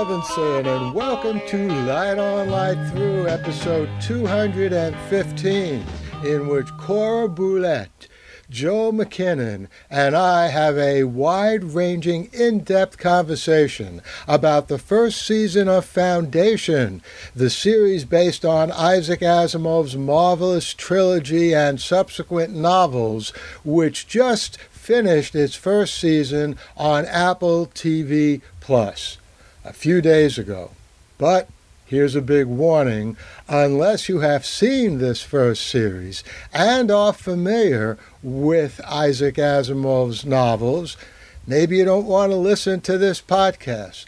Levinson, and welcome to Light On Light Through, episode 215, in which Cora Buhlert, Joe McKinnon, and I have a wide ranging, in depth conversation about the first season of Foundation, the series based on Isaac Asimov's marvelous trilogy and subsequent novels, which just finished its first season on Apple TV Plus a few days ago. But here's a big warning unless you have seen this first series and are familiar with Isaac Asimov's novels, maybe you don't want to listen to this podcast.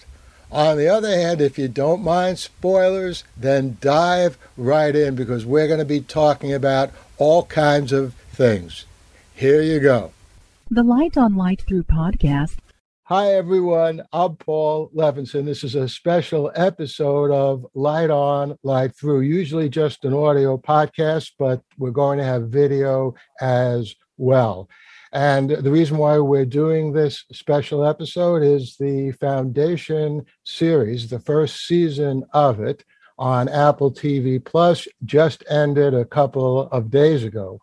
On the other hand, if you don't mind spoilers, then dive right in because we're going to be talking about all kinds of things. Here you go. The Light on Light Through podcast. Hi, everyone. I'm Paul Levinson. This is a special episode of Light On, Light Through, usually just an audio podcast, but we're going to have video as well. And the reason why we're doing this special episode is the Foundation series, the first season of it on Apple TV Plus just ended a couple of days ago.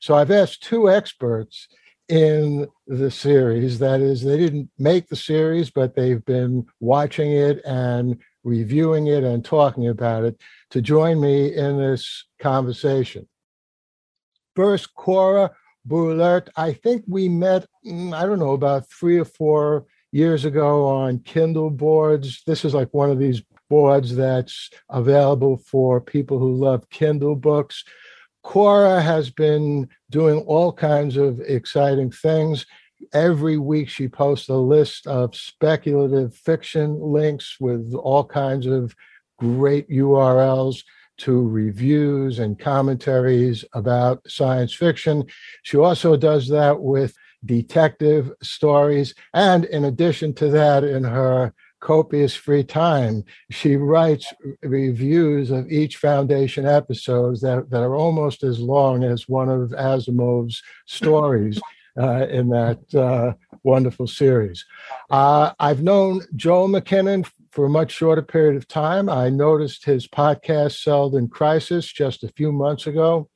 So I've asked two experts in the series. That is, they didn't make the series, but they've been watching it and reviewing it and talking about it to join me in this conversation. First, Cora Buhlert. I think we met, mm, I don't know, about three or four years ago on Kindle boards. This is like one of these boards that's available for people who love Kindle books. Cora has been doing all kinds of exciting things. Every week, she posts a list of speculative fiction links with all kinds of great URLs to reviews and commentaries about science fiction. She also does that with detective stories. And in addition to that, in her copious free time, she writes reviews of each Foundation episodes that, that are almost as long as one of Asimov's stories. Uh, in that uh, wonderful series. Uh, I've known Joel McKinnon for a much shorter period of time. I noticed his podcast, Seldon Crisis, just a few months ago.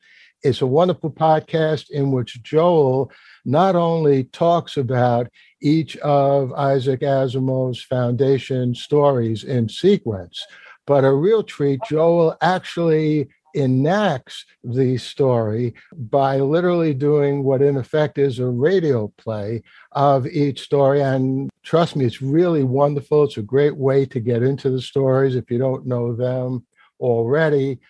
It's a wonderful podcast in which Joel not only talks about each of Isaac Asimov's foundation stories in sequence, but a real treat, Joel actually enacts the story by literally doing what in effect is a radio play of each story. And trust me, it's really wonderful. It's a great way to get into the stories if you don't know them already.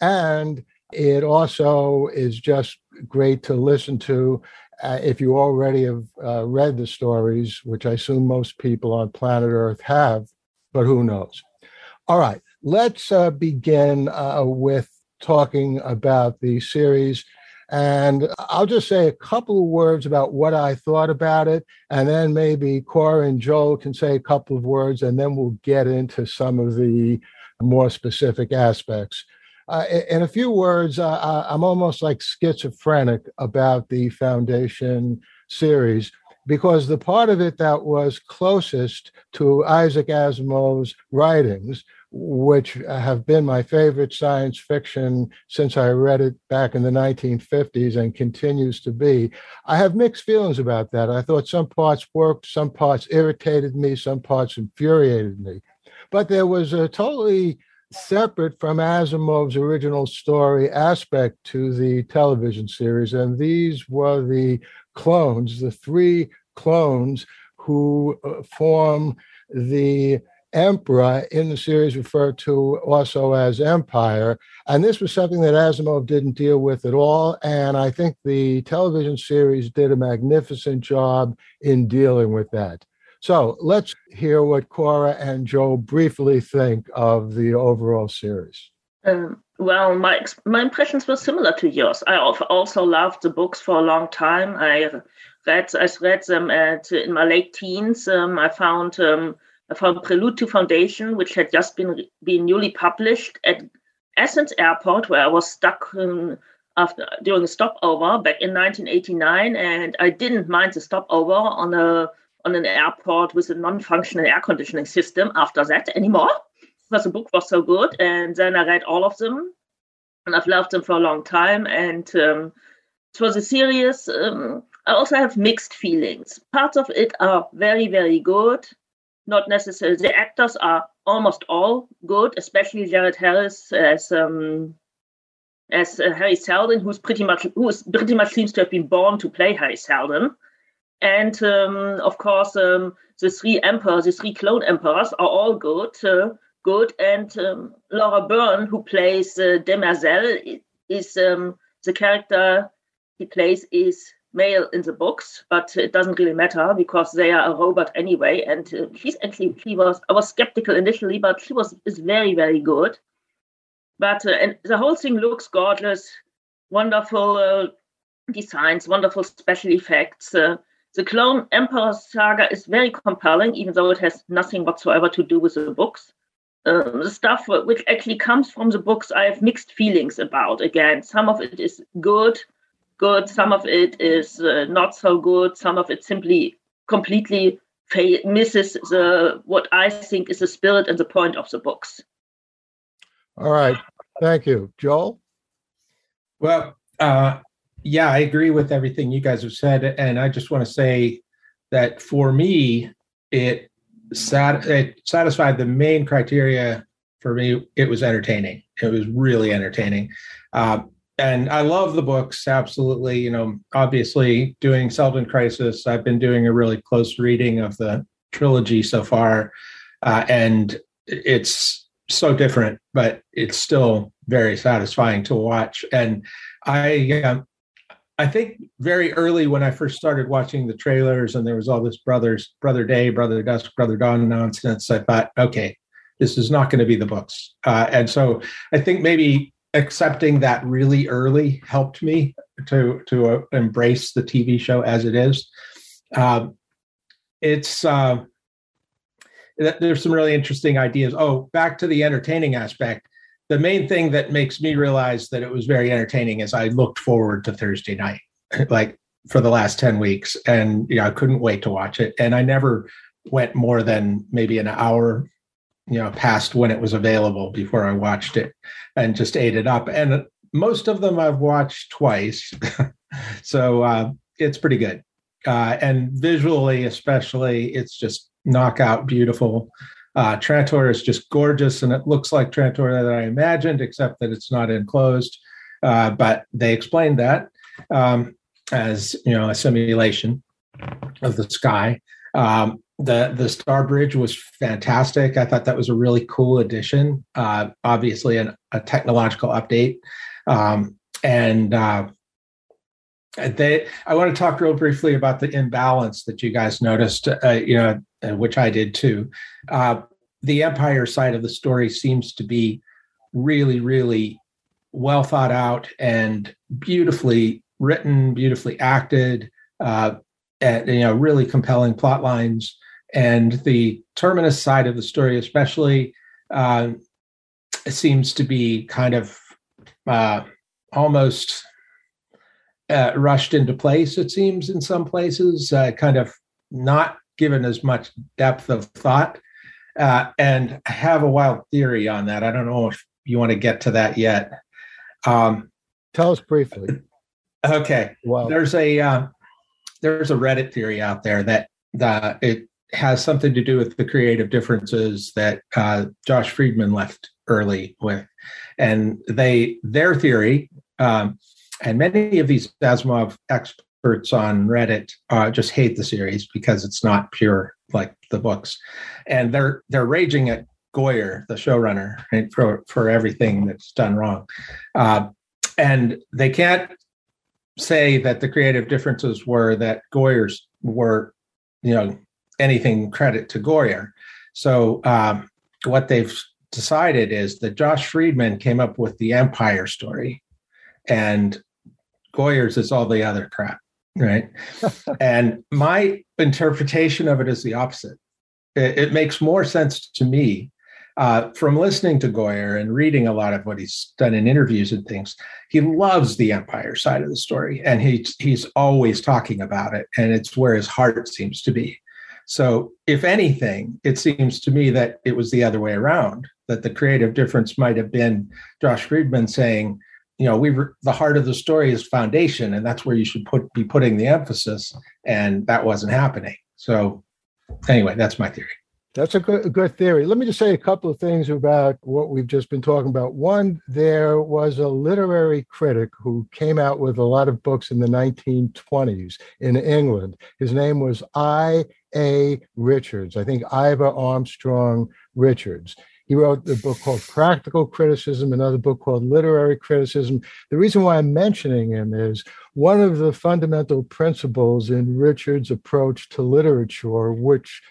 And it also is just great to listen to uh, if you already have uh, read the stories, which I assume most people on planet Earth have, but who knows? All right, let's uh, begin uh, with talking about the series. And I'll just say a couple of words about what I thought about it, and then maybe Cora and Joel can say a couple of words, and then we'll get into some of the more specific aspects. Uh, in a few words, uh, I'm almost like schizophrenic about the Foundation series because the part of it that was closest to Isaac Asimov's writings, which have been my favorite science fiction since I read it back in the 1950s and continues to be, I have mixed feelings about that. I thought some parts worked, some parts irritated me, some parts infuriated me. But there was a totally separate from Asimov's original story aspect to the television series. And these were the clones, the three clones who uh, form the Emperor in the series referred to also as Empire. And this was something that Asimov didn't deal with at all. And I think the television series did a magnificent job in dealing with that. So let's hear what Cora and Joe briefly think of the overall series. Um, well, my my impressions were similar to yours. I also loved the books for a long time. I read I read them at in my late teens. Um, I found um, I found Prelude to Foundation, which had just been been newly published at Athens Airport, where I was stuck um, after during a stopover back in 1989, and I didn't mind the stopover on a on an airport with a non-functional air conditioning system after that anymore because the book was so good. And then I read all of them, and I've loved them for a long time. And um, for the series, um, I also have mixed feelings. Parts of it are very, very good. Not necessarily. The actors are almost all good, especially Jared Harris as um, as uh, Hari Seldon, who's pretty much who is pretty much seems to have been born to play Hari Seldon. And um, of course, um, the three emperors, the three clone emperors, are all good. Uh, good, and um, Laura Birn, who plays uh, Demerzel, is um, the character he plays is male in the books, but it doesn't really matter because they are a robot anyway. And uh, she's actually she was I was skeptical initially, but she was is very very good. But uh, and the whole thing looks gorgeous, wonderful uh, designs, wonderful special effects. Uh, the Clone Emperor saga is very compelling, even though it has nothing whatsoever to do with the books. Um, the stuff which actually comes from the books, I have mixed feelings about. Again, some of it is good, good. Some of it is uh, not so good. Some of it simply completely fa- misses the what I think is the spirit and the point of the books. All right, thank you, Joel. Well, uh, yeah, I agree with everything you guys have said, and I just want to say that for me, it sat it satisfied the main criteria for me. It was entertaining. It was really entertaining. Uh, and I love the books. Absolutely, you know, obviously doing Seldon Crisis. I've been doing a really close reading of the trilogy so far, uh, and it's so different, but it's still very satisfying to watch. And I, uh, I think very early when I first started watching the trailers, and there was all this brothers, brother day, brother dusk, brother dawn nonsense. I thought, okay, this is not going to be the books. Uh, and so I think maybe accepting that really early helped me to to uh, embrace the TV show as it is. Um, it's uh, there's some really interesting ideas. Oh, back to the entertaining aspect. The main thing that makes me realize that it was very entertaining is I looked forward to Thursday night, like for the last 10 weeks. And you know, I couldn't wait to watch it. And I never went more than maybe an hour you know past when it was available before I watched it and just ate it up. And most of them I've watched twice, so uh, it's pretty good. Uh, and visually, especially, it's just knockout beautiful. Uh, Trantor is just gorgeous, and it looks like Trantor that I imagined, except that it's not enclosed. Uh, but they explained that um, as you know a simulation of the sky. Um, the the Star Bridge was fantastic. I thought that was a really cool addition. Uh, obviously, an, a technological update, um, and uh, they. I want to talk real briefly about the imbalance that you guys noticed. Uh, you know, uh, which I did too. Uh, the Empire side of the story seems to be really, really well thought out and beautifully written, beautifully acted. Uh, and, you know, really compelling plot lines and the terminus side of the story, especially, uh, seems to be kind of uh, almost uh, rushed into place. It seems in some places, uh, kind of not given as much depth of thought. Uh, and I have a wild theory on that. I don't know if you want to get to that yet. Um, Tell us briefly. Okay. Well, there's a uh, there's a Reddit theory out there that the it has something to do with the creative differences that uh, Josh Friedman left early with, and they their theory, um, and many of these Asimov experts on Reddit uh, just hate the series because it's not pure like the books, and they're they're raging at Goyer, the showrunner, right, for for everything that's done wrong, uh, and they can't say that the creative differences were that Goyer's were you know anything credit to Goyer. So um, what they've decided is that Josh Friedman came up with the Empire story, and Goyer's is all the other crap, right? and my interpretation of it is the opposite. It, it makes more sense to me uh, from listening to Goyer and reading a lot of what he's done in interviews and things, he loves the empire side of the story, and he's he's always talking about it, and it's where his heart seems to be. So, if anything, it seems to me that it was the other way around, that the creative difference might have been Josh Friedman saying, you know, we the heart of the story is foundation, and that's where you should put be putting the emphasis, and that wasn't happening. So, anyway, that's my theory. That's a good, a good theory. Let me just say a couple of things about what we've just been talking about. One, there was a literary critic who came out with a lot of books in the 1920s in England. His name was I. A. Richards. I think Ivor Armstrong Richards. He wrote a book called Practical Criticism, another book called Literary Criticism. The reason why I'm mentioning him is one of the fundamental principles in Richard's approach to literature, which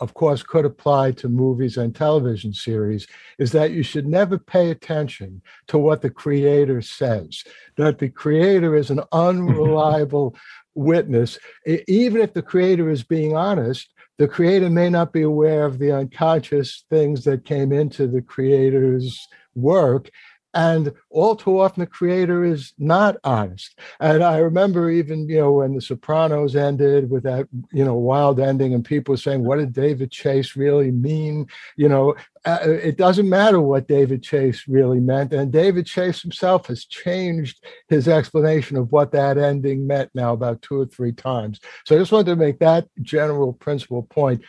of course, could apply to movies and television series is that you should never pay attention to what the creator says, that the creator is an unreliable witness. Even if the creator is being honest, the creator may not be aware of the unconscious things that came into the creator's work and all too often, the creator is not honest. And I remember even, you know, when The Sopranos ended with that, you know, wild ending, and people were saying, what did David Chase really mean? You know, uh, it doesn't matter what David Chase really meant. And David Chase himself has changed his explanation of what that ending meant now about two or three times. So I just wanted to make that general principle point.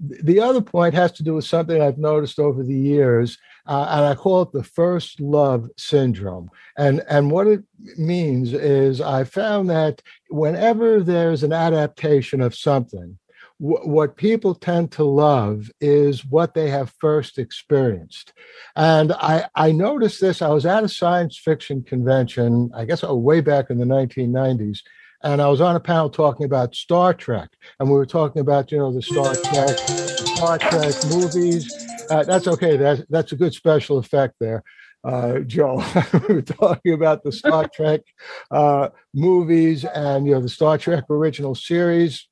The other point has to do with something I've noticed over the years uh, and I call it the first love syndrome. And and what it means is I found that whenever there's an adaptation of something, what people tend to love is what they have first experienced. And I I noticed this. I was at a science fiction convention, I guess oh, way back in the 1990s and I was on a panel talking about Star Trek, and we were talking about you know the Star Trek, Star Trek movies, uh, that's okay. That's that's a good special effect there, uh, Joe. we were talking about the Star Trek uh, movies and you know the Star Trek original series,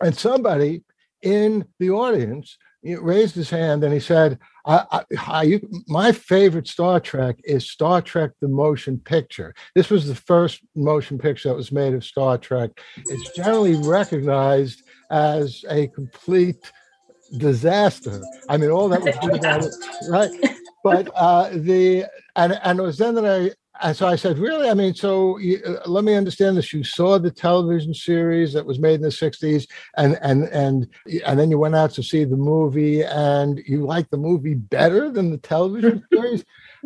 and somebody in the audience raised his hand and he said, I, I, I, my favorite Star Trek is Star Trek the Motion Picture. This was the first motion picture that was made of Star Trek. It's generally recognized as a complete disaster. I mean, all that was about it, right? But uh, the and and it was then that I and so I said, really? I mean, so you, uh, let me understand this. You saw the television series that was made in the '60s, and and and and then you went out to see the movie, and you liked the movie better than the television series.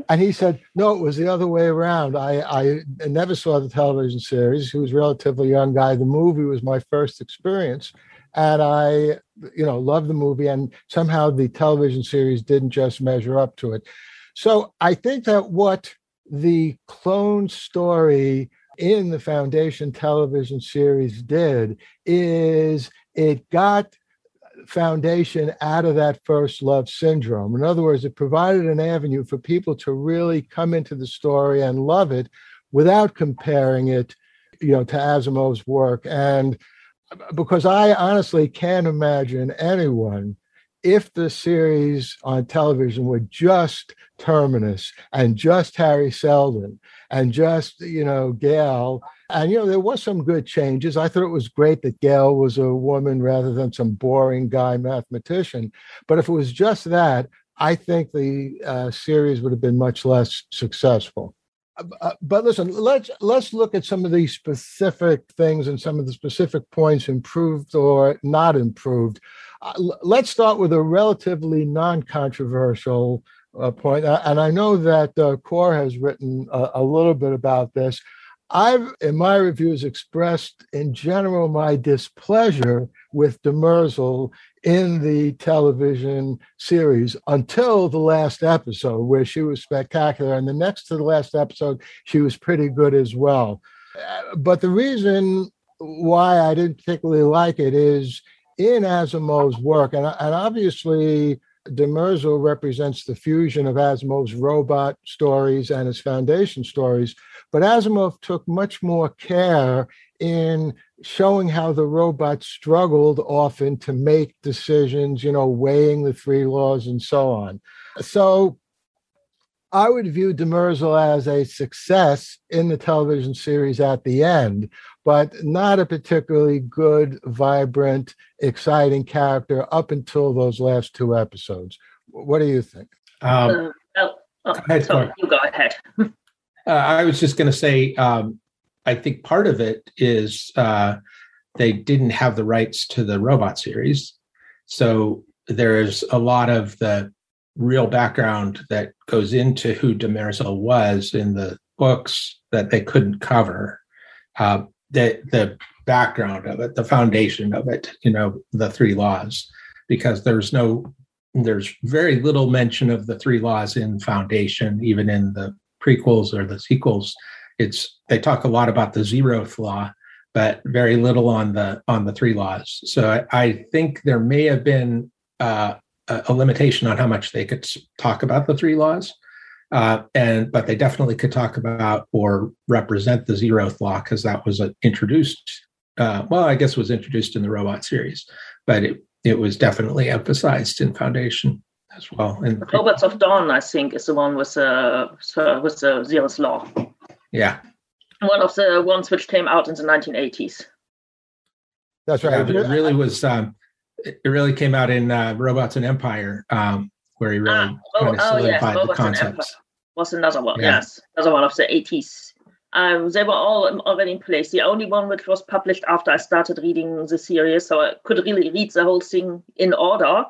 And he said, no, it was the other way around. I, I never saw the television series. He was a relatively young guy. The movie was my first experience and I, you know, love the movie. And somehow the television series didn't just measure up to it. So I think that what the clone story in the Foundation television series did is it got Foundation out of that first love syndrome. In other words, it provided an avenue for people to really come into the story and love it without comparing it, you know, to Asimov's work. And uh, because I honestly can't imagine anyone if the series on television were just Terminus and just Hari Seldon and just, you know, Gail. And, you know, there was some good changes. I thought it was great that Gail was a woman rather than some boring guy mathematician. But if it was just that, I think the uh, series would have been much less successful. Uh, but listen, let's let's look at some of these specific things and some of the specific points improved or not improved. Uh, let's start with a relatively non-controversial uh, point, uh, and I know that uh, Core has written a, a, little bit about this. I've, in my reviews, expressed in general my displeasure with Demerzel in the television series until the last episode, where she was spectacular. And the next to the last episode, she was pretty good as well. But the reason why I didn't particularly like it is in Asimov's work, and, and obviously Demerzel represents the fusion of Asimov's robot stories and his foundation stories, but Asimov took much more care in showing how the robot struggled often to make decisions, you know, weighing the three laws and so on. So I would view Demerzel as a success in the television series at the end, but not a particularly good, vibrant, exciting character up until those last two episodes. What do you think? Um, uh, oh, ahead, sorry, you go ahead. uh, I was just going to say, um, I think part of it is uh, they didn't have the rights to the robot series. So there's a lot of the real background that goes into who Demerzel was in the books that they couldn't cover. Uh, the the background of it, the foundation of it, you know, the three laws, because there's no there's very little mention of the three laws in Foundation, even in the prequels or the sequels. It's they talk a lot about the zeroth law, but very little on the on the three laws. So I, I think there may have been uh, a, limitation on how much they could talk about the three laws. Uh, and but they definitely could talk about or represent the zeroth law because that was uh, introduced. Uh, well, I guess it was introduced in the robot series, but it it was definitely emphasized in Foundation as well. And Robots of Dawn, I think, is the one with uh, with the zeroth law. Yeah, one of the ones which came out in the 1980s. That's right. Yeah, it really was. Um, it really came out in uh, Robots and Empire, um, where he really ah, oh, kind of solidified oh, yes. the concepts. Was another one, yeah. yes, another one of the 80s. Um, they were all already in place. The only one which was published after I started reading the series, so I could really read the whole thing in order.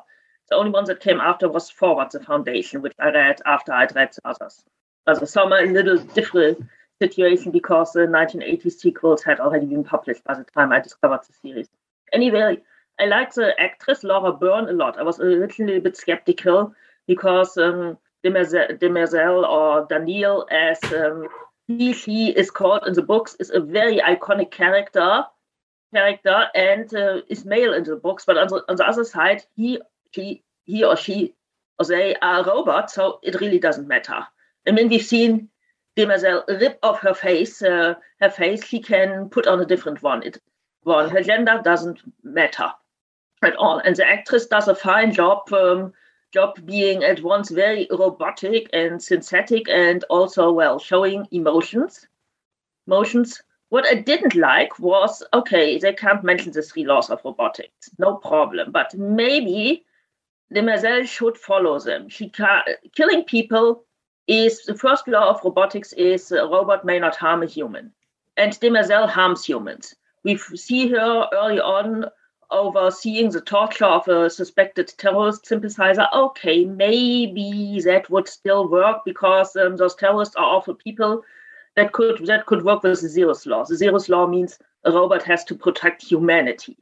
The only one that came after was Forward the Foundation, which I read after I'd read the others. Also, some a little different situation because the 1980s sequels had already been published by the time I discovered the series. Anyway, I like the actress Laura Birn a lot. I was originally a bit skeptical because um, Demerzel or Daniel, as um, he, she is called in the books, is a very iconic character character and uh, is male in the books. But on the, on the other side, he, he, he or she or they are robots, so it really doesn't matter. I mean, we've seen Demerzel rip off her face, uh, her face, she can put on a different one. It, one, her gender doesn't matter at all. And the actress does a fine job, um, job being at once very robotic and synthetic, and also well showing emotions. Motions. What I didn't like was okay, they can't mention the three laws of robotics, no problem. But maybe Demerzel should follow them. She can, killing people is the first law of robotics is a robot may not harm a human, and Demerzel harms humans. We see her early on overseeing the torture of a suspected terrorist sympathizer, okay, maybe that would still work because um, those terrorists are awful people. That could that could work with the zeroth law. The zeroth law means a robot has to protect humanity,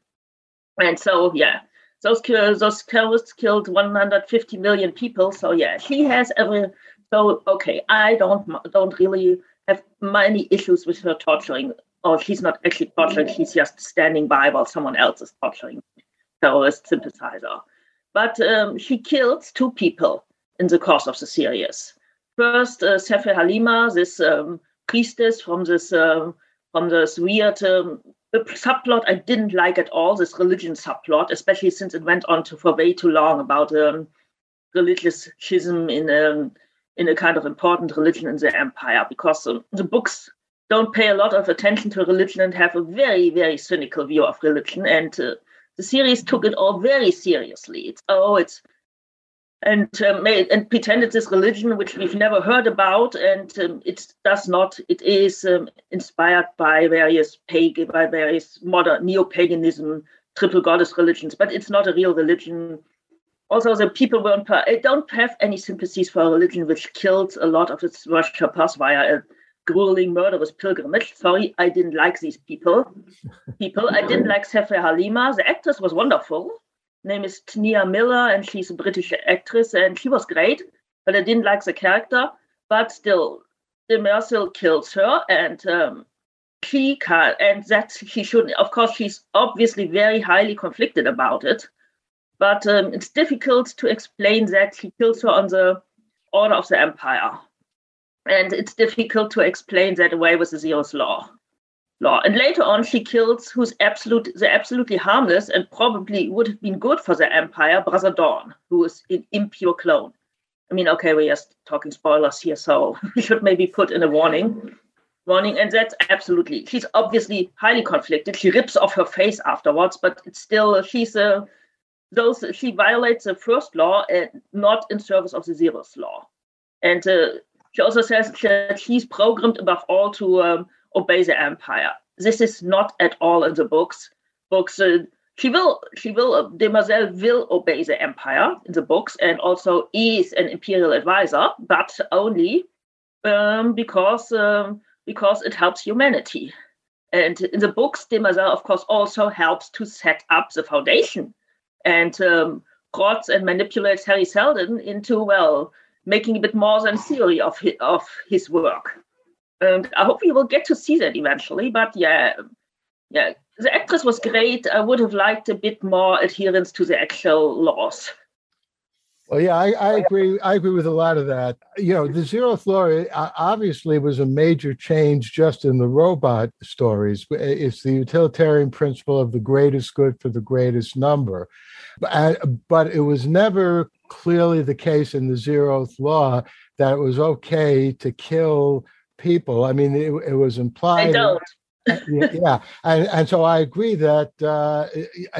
and so yeah, those those terrorists killed 150 million people. So yeah, she has every. So okay, I don't don't really have many issues with her torturing or she's not actually torturing, she's just standing by while someone else is torturing terrorist sympathizer. But um, she kills two people in the course of the series. First, uh, Zephyr Halima, this um, priestess from this um, from this weird um, subplot I didn't like at all. This religion subplot, especially since it went on to for way too long about um, religious schism in um, in a kind of important religion in the empire. Because um, the books don't pay a lot of attention to religion and have a very, very cynical view of religion. And uh, the series took it all very seriously. It's oh, it's and uh, made and pretended this religion which we've never heard about, and um, it does not. It is um, inspired by various pagan, by various modern neo-paganism, triple goddess religions, but it's not a real religion. Also, the people weren't. don't have any sympathies for a religion which killed a lot of its worshippers via a grueling murderous pilgrimage. Sorry, I didn't like these people. People, I didn't like Zephyr Halima. The actress was wonderful. Name is T'Nia Miller, and she's a British actress, and she was great. But I didn't like the character. But still, Demerzel kills her, and um, she can, and that she shouldn't. Of course, she's obviously very highly conflicted about it. But um, it's difficult to explain that she kills her on the order of the empire and it's difficult to explain that away with the zeroth law. Law. And later on, she kills who's absolute, the absolutely harmless and probably would have been good for the Empire, Brother Dawn, who is an impure clone. I mean, okay, we're just talking spoilers here, so we should maybe put in a warning. Warning, and that's absolutely. She's obviously highly conflicted. She rips off her face afterwards, but it's still she's a those she violates the first law and not in service of the zeroth law. And uh, she also says that he's programmed above all to um, obey the empire. This is not at all in the books. Books. Uh, she will. She will. Uh, Demerzel will obey the empire in the books, and also is an imperial advisor, but only um, because um, because it helps humanity. And in the books, Demerzel, of course, also helps to set up the foundation and um, and manipulates Hari Seldon into, well, making a bit more than theory of his, of his work. And I hope we will get to see that eventually. But yeah, yeah, the actress was great. I would have liked a bit more adherence to the actual laws. Well, yeah, I, I, agree. I agree with a lot of that. You know, the zeroth law obviously was a major change just in the robot stories. Eh, it's the utilitarian principle of the greatest good for the greatest number. But eh, it was never clearly the case in the zeroth law that it was okay to kill people. I mean, it, it was implied. I don't. yeah, and and so I agree that uh,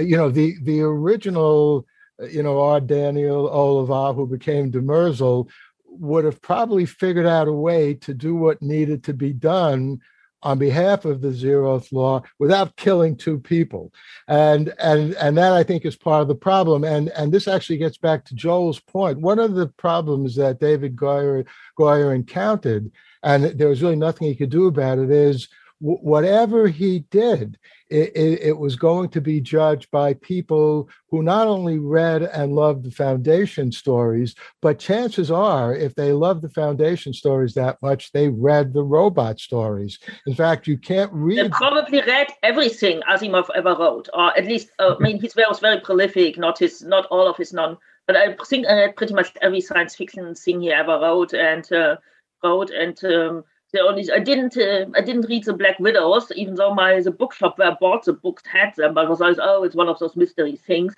you know the the original you know, our Daniel Olivaw, who became Demerzel, would have probably figured out a way to do what needed to be done on behalf of the zeroth law without killing two people and and and that i think is part of the problem and and this actually gets back to joel's point. one of the problems that david goyer goyer encountered and there was really nothing he could do about it is whatever he did, it, it, it, was going to be judged by people who not only read and loved the foundation stories, but chances are, if they love the foundation stories that much, they read the robot stories. In fact, you can't read. They probably read everything Asimov ever wrote, or at least, uh, I mean, his was very prolific. Not his, not all of his non, but I think I read pretty much every science fiction thing he ever wrote and uh, wrote and. Um, I didn't uh, I didn't read the Black Widows, even though my the bookshop where I bought the books had them, but I was like, oh, it's one of those mystery things.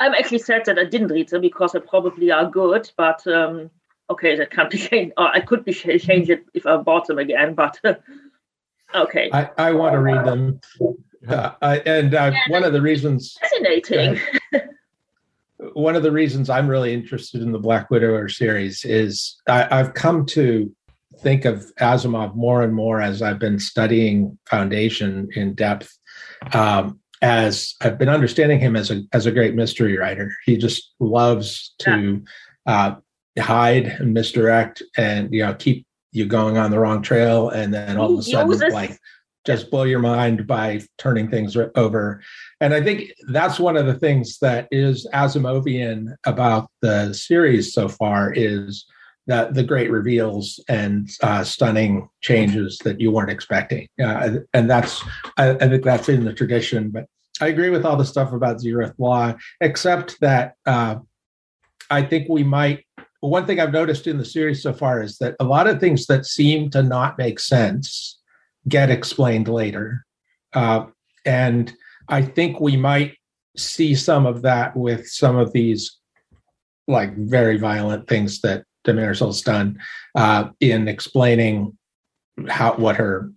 I'm actually sad that I didn't read them because they probably are good, but um, okay, that can't be changed. Or I could be changed it if I bought them again, but okay. I, I want to read them, uh, I, and uh, yeah, one of the reasons fascinating. one of the reasons I'm really interested in the Black Widower series is I, I've come to think of Asimov more and more as I've been studying Foundation in depth. Um, as I've been understanding him as a as a great mystery writer, he just loves to uh, hide and misdirect, and you know keep you going on the wrong trail, and then all of a sudden, like just blow your mind by turning things over. And I think that's one of the things that is Asimovian about the series so far is the, the great reveals and uh, stunning changes that you weren't expecting. Uh, and that's, I, I, think that's in the tradition. But I agree with all the stuff about zeroth law, except that uh, I think we might. One thing I've noticed in the series so far is that a lot of things that seem to not make sense get explained later. Uh, and I think we might see some of that with some of these like very violent things that Demerzel's done uh, in explaining how what her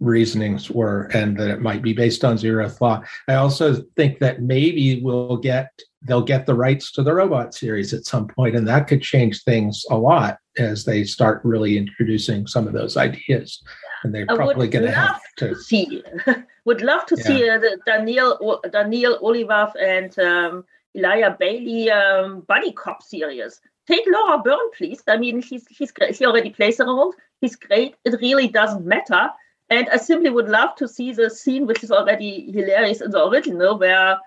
reasonings were and that it might be based on zeroth law. I also think that maybe we'll get they'll get the rights to the robot series at some point, and that could change things a lot as they start really introducing some of those ideas. And they're probably going to have to see. would love to yeah. see uh, the Daniel Daniel Olivaw and um, Elijah Baley um, buddy cop series take Laura Birn, please. I mean, she's she's great. She already plays the role. He's great. It really doesn't matter. And I simply would love to see the scene, which is already hilarious in the original, where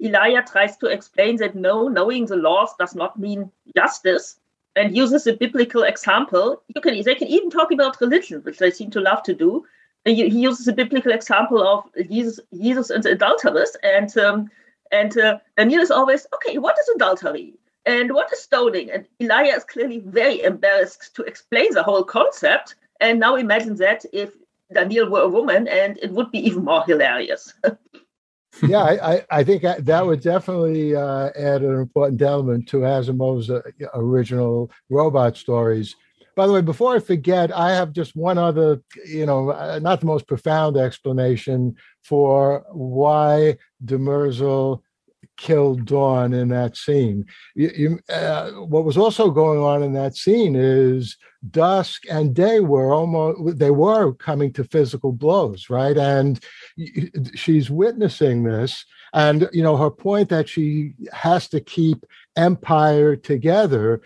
Elijah tries to explain that no, knowing the laws does not mean justice, and uses a biblical example. You can they can even talk about religion, which they seem to love to do. He, he uses a biblical example of Jesus, Jesus and the adulteress, and um, and uh, Daniel is always okay. What is adultery? And what is stoning? And Elijah is clearly very embarrassed to explain the whole concept. And now imagine that if Daniel were a woman, and it would be even more hilarious. yeah, I, I, think that would definitely uh, add an important element to Asimov's uh, original robot stories. by the way, before I forget, I have just one other, you know, uh, not the most profound explanation for why Demerzel killed Dawn in that scene. You, you, uh, what was also going on in that scene is dusk and day were almost they were coming to physical blows, right? And she's witnessing this, and you know her point that she has to keep empire together.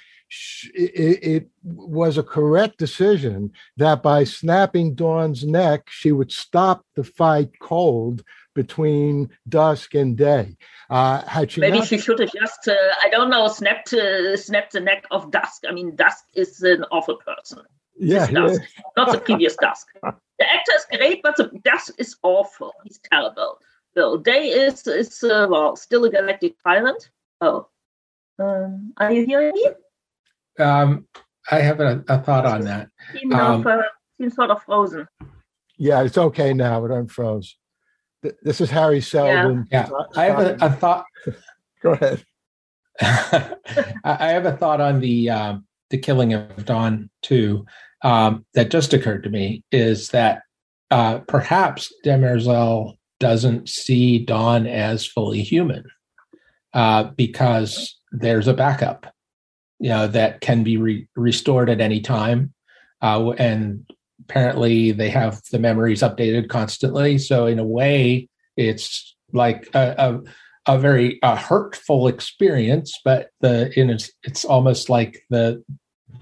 It, it was a correct decision that by snapping Dawn's neck, she would stop the fight cold between dusk and day. Uh, had she maybe not... she should have just uh, I don't know snapped uh, snapped the neck of Dusk. I mean, Dusk is an awful person. Yeah, Dusk, not the previous Dusk. The actor is great, but the Dusk is awful. He's terrible. So Day is is uh, well still a galactic tyrant. Oh, um, are you hearing me? Um, I have a, a thought on that. Seems, um, of, seems sort of frozen. Yeah, it's okay now, but I'm froze. This is Hari Seldon. Yeah, yeah. I have a, a thought. Go ahead. I have a thought on the um, the killing of Dawn too. Um, that just occurred to me is that uh, perhaps Demerzel doesn't see Dawn as fully human uh, because there's a backup, you know, that can be re- restored at any time, uh, and apparently they have the memories updated constantly. So in a way, it's like a, a, a very a hurtful experience, but the in it's, it's almost like the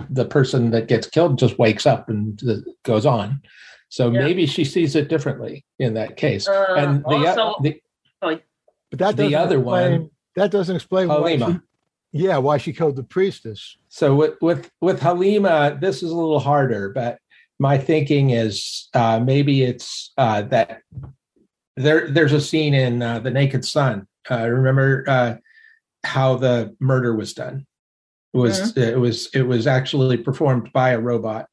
the person that gets killed just wakes up and goes on. So yeah. maybe she sees it differently in that case. Uh, and the, also, the but that the other explain, one that doesn't explain Halima. Why she, yeah, why she killed the priestess. So with with with Halima, this is a little harder, but my thinking is uh, maybe it's uh, that there there's a scene in uh, the Naked Sun. Uh, remember uh, how the murder was done? It was mm-hmm. it was it was actually performed by a robot,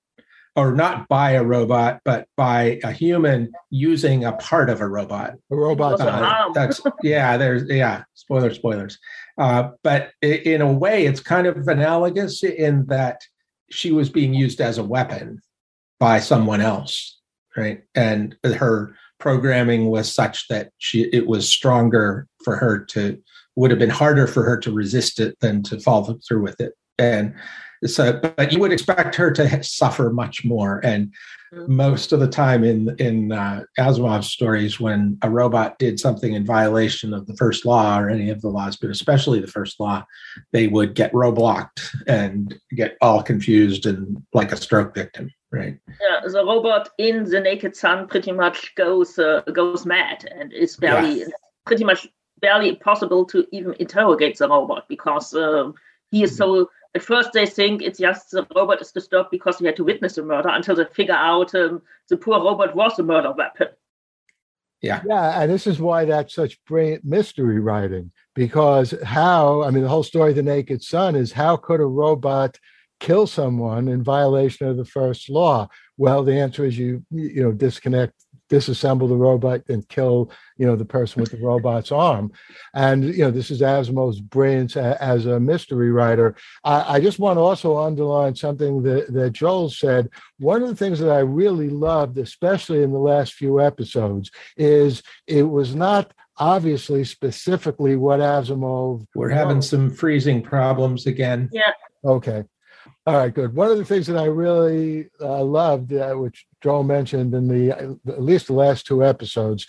or not by a robot, but by a human using a part of a robot. A robot. Uh, that's yeah. There's yeah. Spoilers. Spoilers. but in a way, it's kind of analogous in that she was being used as a weapon by someone else, right? And her programming was such that she it was stronger for her to would have been harder for her to resist it than to follow through with it. And so, but you would expect her to suffer much more. And mm-hmm. most of the time in in uh, Asimov's stories, when a robot did something in violation of the first law or any of the laws, but especially the first law, they would get roblocked and get all confused and like a stroke victim. Right. Yeah, the robot in the Naked Sun pretty much goes uh, goes mad and is barely yeah. pretty much barely possible to even interrogate the robot because uh, he is mm-hmm. so. At first, they think it's just the robot is disturbed because he had to witness the murder until they figure out um, the poor robot was a murder weapon. Yeah. Yeah. And this is why that's such brilliant mystery writing because how, I mean, the whole story of the Naked Sun is how could a robot kill someone in violation of the first law? Well, the answer is you you know disconnect, disassemble the robot, and kill you know the person with the robot's arm. And you know this is Asimov's brilliance as a mystery writer. I, I just want to also underline something that that Joel said. One of the things that I really loved, especially in the last few episodes, is it was not obviously specifically what Asimov. We're having some freezing problems again. Yeah. Okay. All right, good. One of the things that I really uh, loved, uh, which Joel mentioned in the at least the last two episodes,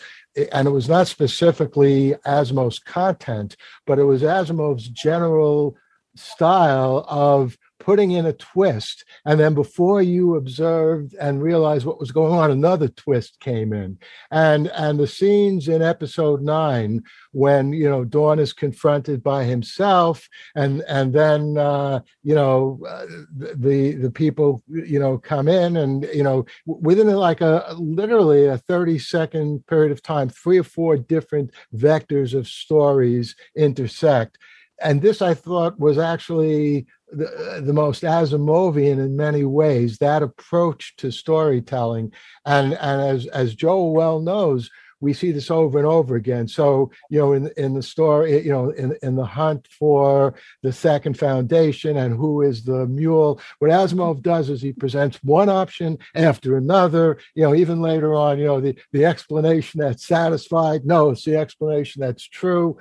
and it was not specifically Asimov's content, but it was Asimov's general style of putting in a twist and then before you observed and realized what was going on another twist came in. And and the scenes in episode 9 when you know dawn is confronted by himself and and then uh you know uh, the the people you know come in and you know within like a literally a 30 second period of time three or four different vectors of stories intersect. And this I thought was actually the, the most Asimovian in many ways, that approach to storytelling. And, and as, as Joel well knows, we see this over and over again. So, you know, in in the story, you know, in in the hunt for the second foundation and who is the mule, what Asimov does is he presents one option after another. You know, even later on, you know, the the explanation that's satisfied. No, it's the explanation that's true,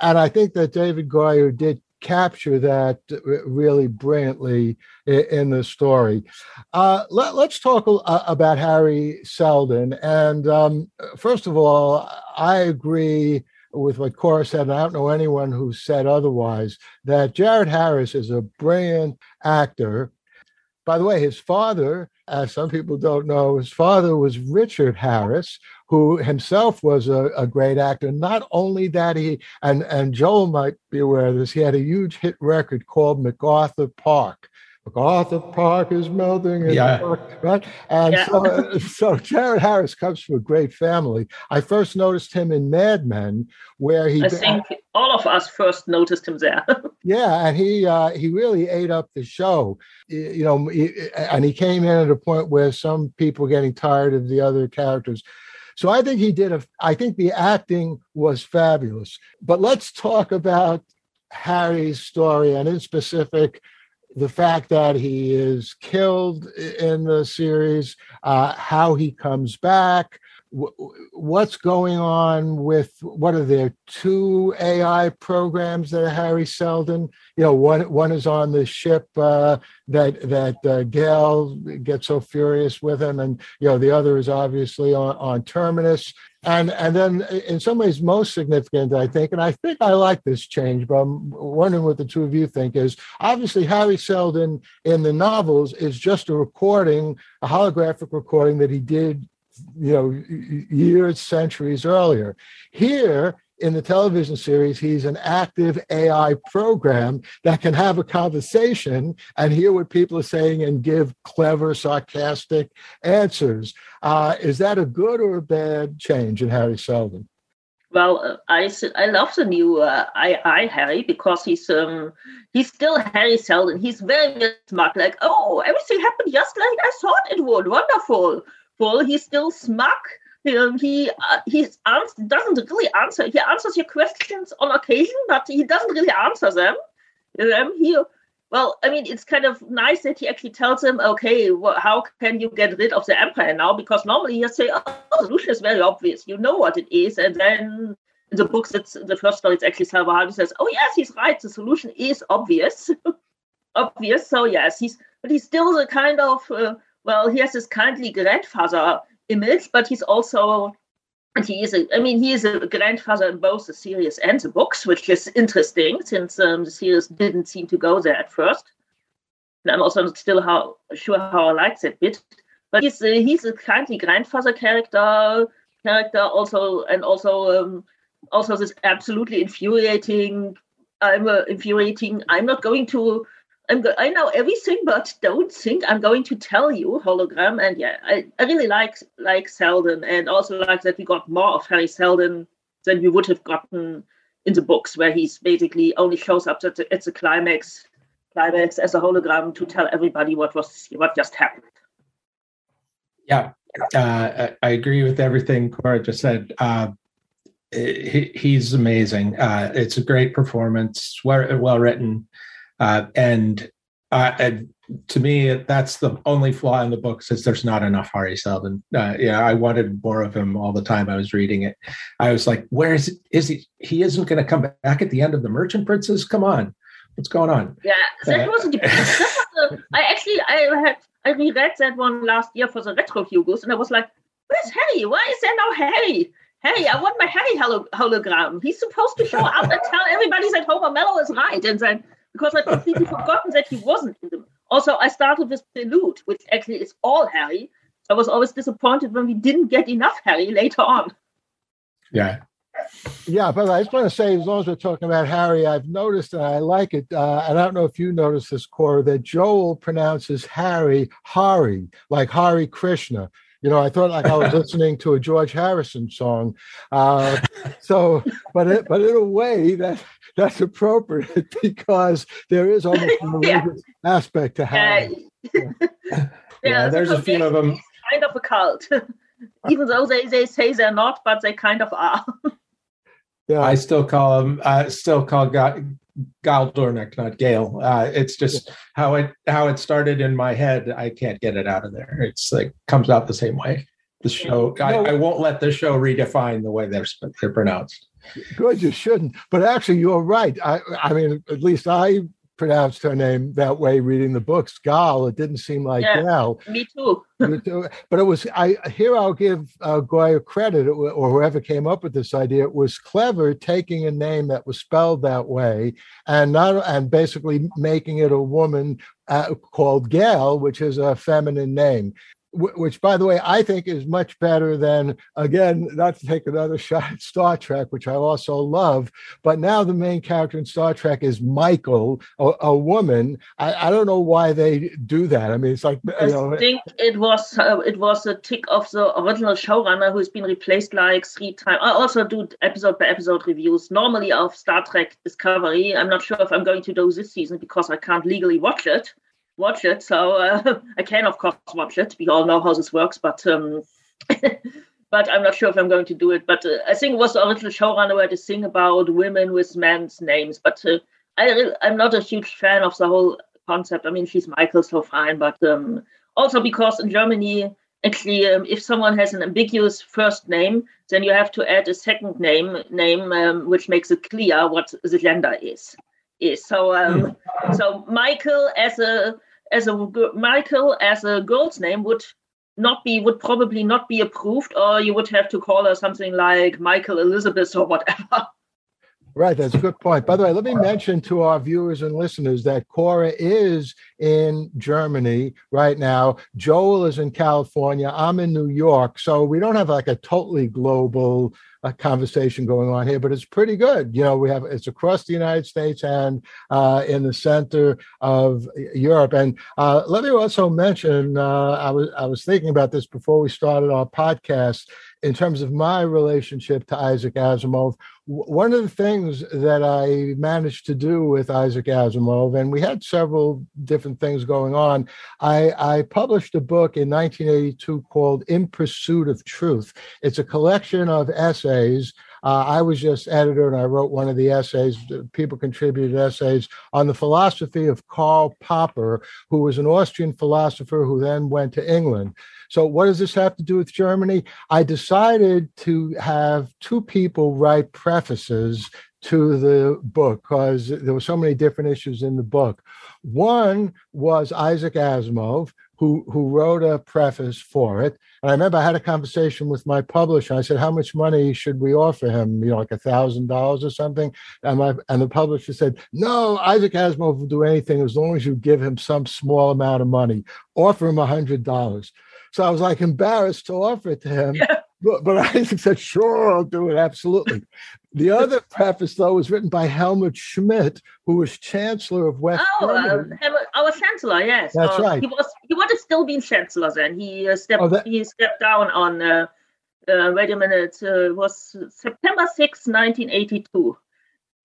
and I think that David Goyer did capture that really brilliantly in the story. Uh, let, us talk about Harry Seldon. And um, first of all, I agree with what Cora said, and I don't know anyone who said otherwise, that Jared Harris is a brilliant actor. By the way, his father, as some people don't know, his father was Richard Harris, who himself was a, a, great actor. Not only that, he and and Joel might be aware of this. He had a huge hit record called MacArthur Park. MacArthur Park is melting, yeah. Park, right? And yeah. so, so Jared Harris comes from a great family. I first noticed him in Mad Men, where he. I think all of us first noticed him there. yeah, and he uh, he really ate up the show, you know, and he came in at a point where some people were getting tired of the other characters. So I think he did a, I think the acting was fabulous. But let's talk about Harry's story and in specific, the fact that he is killed in the series, uh, how he comes back, what's going on with what are there two AI programs that Harry Seldon? You know, one one is on the ship uh, that that uh, Gail gets so furious with him, and you know the other is obviously on, on Terminus. And and then in some ways most significant, I think, and I think I like this change, but I'm wondering what the two of you think is obviously harry Seldon in the novels is just a recording, a holographic recording that he did you know, years, centuries earlier. Here in the television series, he's an active AI program that can have a conversation and hear what people are saying and give clever, sarcastic answers. Uh, is that a good or a bad change in Harry Seldon? Well, uh, I I love the new uh, AI Harry because he's um he's still Harry Seldon. He's very, very smart. Like, oh, everything happened just like I thought it would. Wonderful Well, He's still smug. Um, he uh, he doesn't really answer. He answers your questions on occasion, but he doesn't really answer them. Um, he well, I mean, it's kind of nice that he actually tells him, okay, well, how can you get rid of the empire now? Because normally you say, oh, the solution is very obvious. You know what it is. And then in the books, it's the first story, it's actually Salvor Hardin says, oh, yes, he's right. The solution is obvious. obvious. So, yes, he's, but he's still the kind of, uh, well, he has this kindly grandfather image, but he's also and he is a, I mean, he is a grandfather in both the series and the books, which is interesting since um, the series didn't seem to go there at first. And I'm also not still how sure how I like that bit. But he's a, he's a kindly grandfather character, character also, and also um, also this absolutely infuriating. I'm uh, infuriating. I'm not going to I'm go- I know everything, but don't think I'm going to tell you hologram. And yeah, I, I really like like Seldon, and also like that we got more of Harry Seldon than we would have gotten in the books, where he's basically only shows up at the, at the climax climax as a hologram to tell everybody what was what just happened. Yeah, uh, I agree with everything Cora just said. Uh, he, he's amazing. Uh, it's a great performance, well, well written. Uh, and, uh, to me, that's the only flaw in the book since there's not enough Hari Seldon. Uh, yeah, I wanted more of him all the time I was reading it. I was like, where is is he? He isn't going to come back at the end of the Merchant Princes. Come on, what's going on? Yeah, that uh, was a, I actually I had I reread that one last year for the retro Hugos, and I was like, where's Harry? Why is there no Harry? Hey, I want my Harry hologram. He's supposed to show up and tell everybody that Hober Mallow is right, and then because I'd completely forgotten that he wasn't in them. Also, I started with Prelude, which actually is all Harry. I was always disappointed when we didn't get enough Harry later on. Yeah. Yeah, but I just want to say, as long as we're talking about Harry, I've noticed and I like it. Uh, and I don't know if you noticed this, Cora, that Joel pronounces Harry Hari, like Hari Krishna. You know, I thought like I was listening to a George Harrison song. Uh, so, but it, but in a way that that's appropriate because there is almost a religious yeah. aspect to Hari. Yeah, yeah, yeah there's a few of them. Kind of a cult. Even though they, they say they're not, but they kind of are. yeah, I still call them. I uh, still call God, Gal Dornick, not Gail. Uh, it's just how it how it started in my head. I can't get it out of there. It's like comes out the same way. The show. I, I won't let the show redefine the way they're they're pronounced. Good, you shouldn't. But actually, you're right. I I mean, at least I pronounced her name that way reading the books. Gal, it didn't seem like yeah, Gal. Me too. but it was. I here I'll give uh, Goya credit, or whoever came up with this idea. It was clever taking a name that was spelled that way and not and basically making it a woman uh, called Gail, which is a feminine name which by the way i think is much better than again not to take another shot at star trek which i also love but now the main character in star trek is michael a, a woman. I, I, don't know why they do that. I mean it's like you know, i think it was uh, it was a tick of the original showrunner who's been replaced like three times i also do episode by episode reviews normally of star trek discovery. I'm not sure if i'm going to do this season because i can't legally watch it watch it. So uh, I can, of course, watch it. We all know how this works, but um, but I'm not sure if I'm going to do it. But uh, I think it was the original showrunner where to sing about women with men's names. But uh, I I'm not a huge fan of the whole concept. I mean, she's Michael, so fine. But um, also because in Germany, actually, um, if someone has an ambiguous first name, then you have to add a second name name um, which makes it clear what the gender is is. So um, hmm. so Michael as a as a Michael as a girl's name would not be would probably not be approved, or you would have to call her something like Michael Elizabeth or whatever. Right, that's a good point. By the way, let me mention to our viewers and listeners that Cora is in Germany right now. Joel is in California. I'm in New York. So we don't have like a totally global a conversation going on here, but it's pretty good. You know, we have it's across the United States and uh, in the center of Europe. And uh, let me also mention, uh, I was I was thinking about this before we started our podcast in terms of my relationship to Isaac Asimov, one of the things that I managed to do with Isaac Asimov, and we had several different things going on, I, I published a book in 1982 called In Pursuit of Truth. It's a collection of essays. Uh, I was just editor and I wrote one of the essays. People contributed essays on the philosophy of Karl Popper, who was an Austrian philosopher who then went to England. So, what does this have to do with Germany? I decided to have two people write prefaces to the book because there were so many different issues in the book. One was Isaac Asimov, who, who wrote a preface for it. And I remember I had a conversation with my publisher. I said, How much money should we offer him? You know, like a thousand dollars or something. And my and the publisher said, No, Isaac Asimov will do anything as long as you give him some small amount of money. Offer him a hundred dollars. So I was like embarrassed to offer it to him. Yeah. But, but Isaac said, sure, I'll do it. Absolutely. the other preface, though, was written by Helmut Schmidt, who was Chancellor of West Germany. oh, uh, Helmut, our Chancellor, yes. That's uh, right. He was he would have still been Chancellor then. He uh, stepped oh, that... he stepped down on uh, uh, wait a minute, uh, it was September 6, 1982.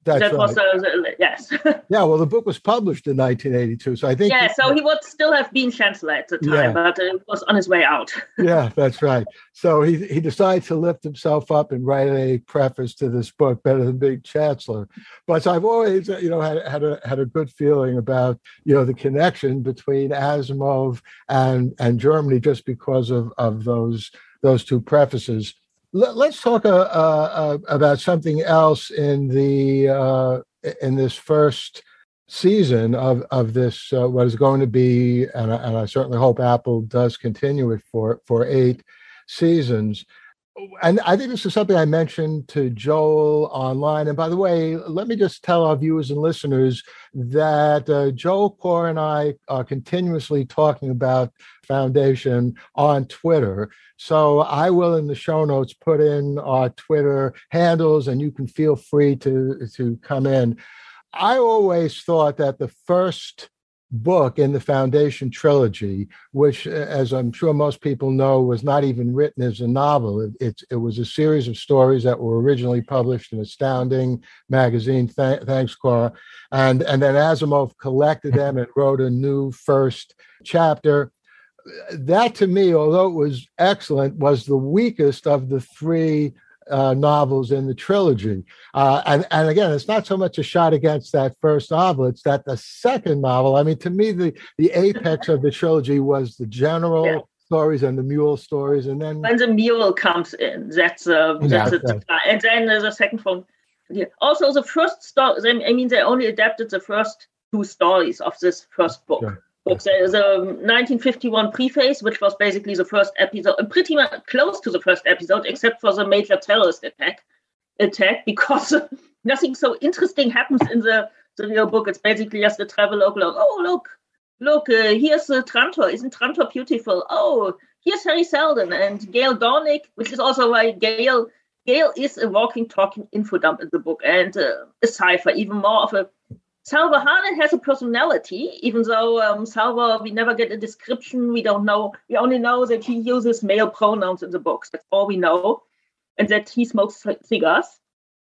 That's that right. was uh, yes. yeah, well, the book was published in 1982, so I think. Yeah, so he would still have been chancellor at the time, yeah. but it was on his way out. yeah, that's right. So he he decided to lift himself up and write a preface to this book, better than being chancellor. But I've always, you know, had had a had a good feeling about you know the connection between Asimov and and Germany just because of of those those two prefaces. Let, us talk uh, uh, about something else in the uh, in this first season of of this uh, what is going to be, and I, and I certainly hope Apple does continue it for for eight seasons and I think this is something I mentioned to Joel online. And by the way, let me just tell our viewers and listeners that uh, Joel Cora and I are continuously talking about Foundation on Twitter. So I will, in the show notes, put in our Twitter handles, and you can feel free to to come in. I always thought that the first book in the Foundation trilogy, which, uh, as I'm sure most people know, was not even written as a novel. It, it, it was a series of stories that were originally published in Astounding magazine. Th- thanks, Cora. And, and then Asimov collected them and wrote a new first chapter. that to me, although it was excellent, was the weakest of the three uh, novels in the trilogy. Uh, and, and again, it's not so much a shot against that first novel, it's that the second novel, I mean, to me, the, the apex of the trilogy was the general yeah. stories and the mule stories. And then when the mule comes in, that's, uh, that's yeah, it. And then there's a second one. Yeah. Also, the first story, I mean, they only adapted the first two stories of this first book. Sure. There's a 1951 preface, which was basically the first episode, pretty much close to the first episode, except for the major terrorist attack. Attack because nothing so interesting happens in the, the real book. It's basically just a travelogue. log. Oh, look, look, uh, here's uh, Trantor. Isn't Trantor beautiful? Oh, here's Harry Seldon and Gail Dornick, which is also why Gail Gail is a walking, talking info dump in the book and uh, a cipher, even more of a Salvor Hardin has a personality, even though um, Salvor, we never get a description. We don't know. We only know that he uses male pronouns in the books. That's all we know. And that he smokes cigars.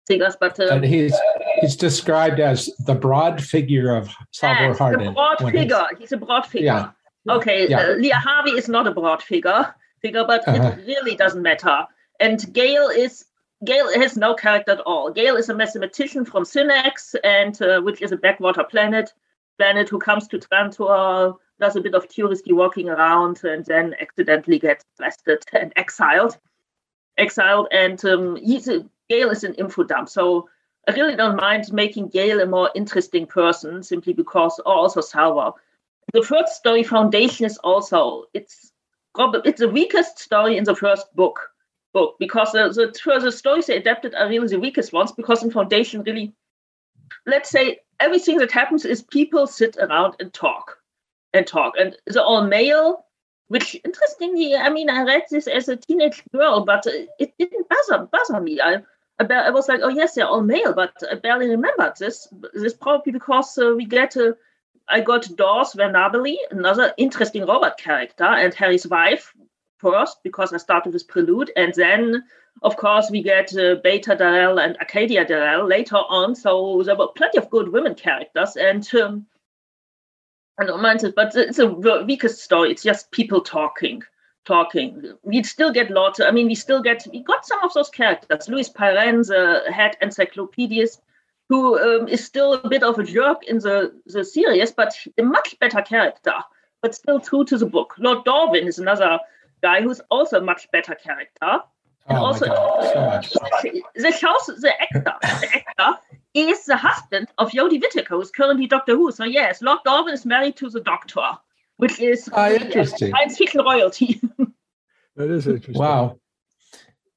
Cigars, but. Um, and he's, he's described as the broad figure of Salvor yes. A broad figure. He's, he's, a broad figure. Yeah. Okay, yeah. Uh, Leah Harvey is not a broad figure, figure but uh-huh. it really doesn't matter. And Gail is Gail has no character at all. Gail is a mathematician from Synnax, and uh, which is a backwater planet, planet who comes to Trantor, does a bit of touristy walking around, and then accidentally gets arrested and exiled. Exiled, and um, he's a, Gail is an info dump. So I really don't mind making Gail a more interesting person, simply because, or also Salvor. The first story, Foundation, is also it's it's the weakest story in the first book book because the, the, the stories they adapted are really the weakest ones because in Foundation, really, let's say everything that happens is people sit around and talk and talk. And they're all male, which interestingly, I mean, I read this as a teenage girl, but it didn't bother, bother me. I, I, was like, oh, yes, they're all male, but I barely remembered this. This probably because uh, we get a. I got Dors Venabili, another interesting robot character, and Harry's wife, first because I started with Prelude, and then of course we get uh, Bayta Darell and Arcadia Darell later on. So there were plenty of good women characters, and um, I don't mind it, but it's a weakest story. It's just people talking, talking. We still get lots. I mean, we still get we got some of those characters. Lewis Pirenne, the head encyclopedist, who um, is still a bit of a jerk in the the series, but a much better character. But still true to the book. Lord Dorwin is another guy who's also a much better character. And oh also, God, so the house, the actor, the actor is the husband of Jodie Whittaker, who's currently Doctor Who. So yes, Lord Dorwin is married to the Doctor, which is ah, interesting. science fiction royalty. that is interesting. Wow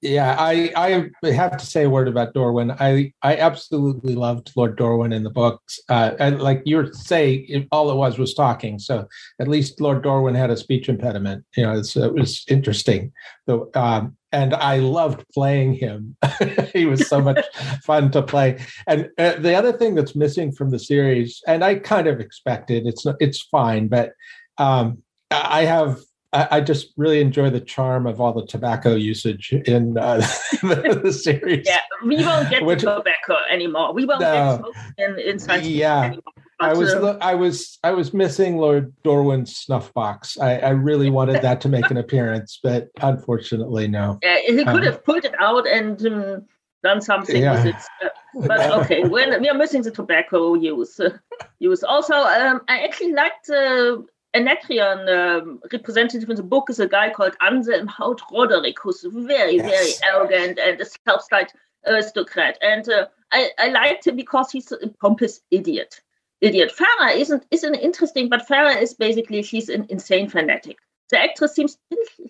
yeah, I I have to say a word about Dorwin. I I absolutely loved Lord Dorwin in the books. Uh, and like you were saying, it, all it was was talking. So at least Lord Dorwin had a speech impediment. You know, it was interesting. So, um, and I loved playing him. he was so much fun to play. And uh, the other thing that's missing from the series, and I kind of expected, it's it's fine, but um, I have I, I, just really enjoy the charm of all the tobacco usage in uh, the, the, series. Yeah, we won't get Which, tobacco anymore. We won't no, get in, in science yeah. anymore. I was I was I was missing Lord Dorwin's snuff box. I, I really wanted that to make an appearance, but unfortunately, no. Yeah, he could um, have pulled it out and um, done something yeah. with it. Uh, but okay, when we are missing the tobacco use. Uh, use also, um, I actually liked uh, Anacreon um, representative in the book is a guy called Anselm haut Rodric, who's very, yes. very arrogant and a self-styled aristocrat. And uh, I, I liked him because he's a pompous idiot. Idiot. Phara isn't isn't interesting, but Phara is basically she's an insane fanatic. The actress seems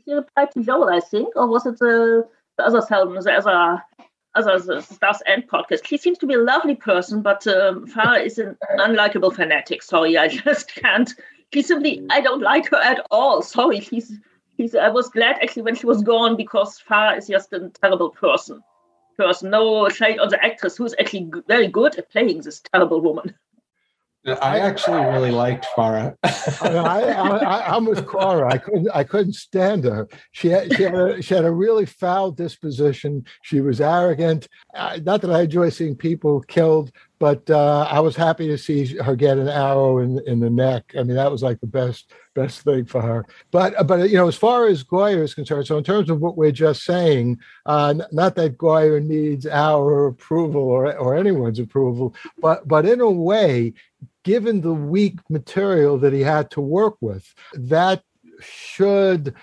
to Joel, I think, or was it the, the other Seldon, the other other Stars and podcast. She seems to be a lovely person, but um, Phara is an unlikable fanatic. Sorry, I just can't she simply I don't like her at all. Sorry, she's she's I was glad actually when she was gone because Phara is just a terrible person. Person, no shade on the actress who's actually very good at playing this terrible woman. I actually really liked Phara. I, am with Cora. I couldn't. I couldn't stand her. She had, she had, a, she had a really foul disposition. She was arrogant. Uh, not that I enjoy seeing people killed, but uh, I was happy to see her get an arrow in in the neck. I mean, that was like the best best thing for her. But but you know, as far as Goya is concerned, so in terms of what we're just saying, uh, not that Goya needs our approval or or anyone's approval, but but in a way, given the weak material that he had to work with, that should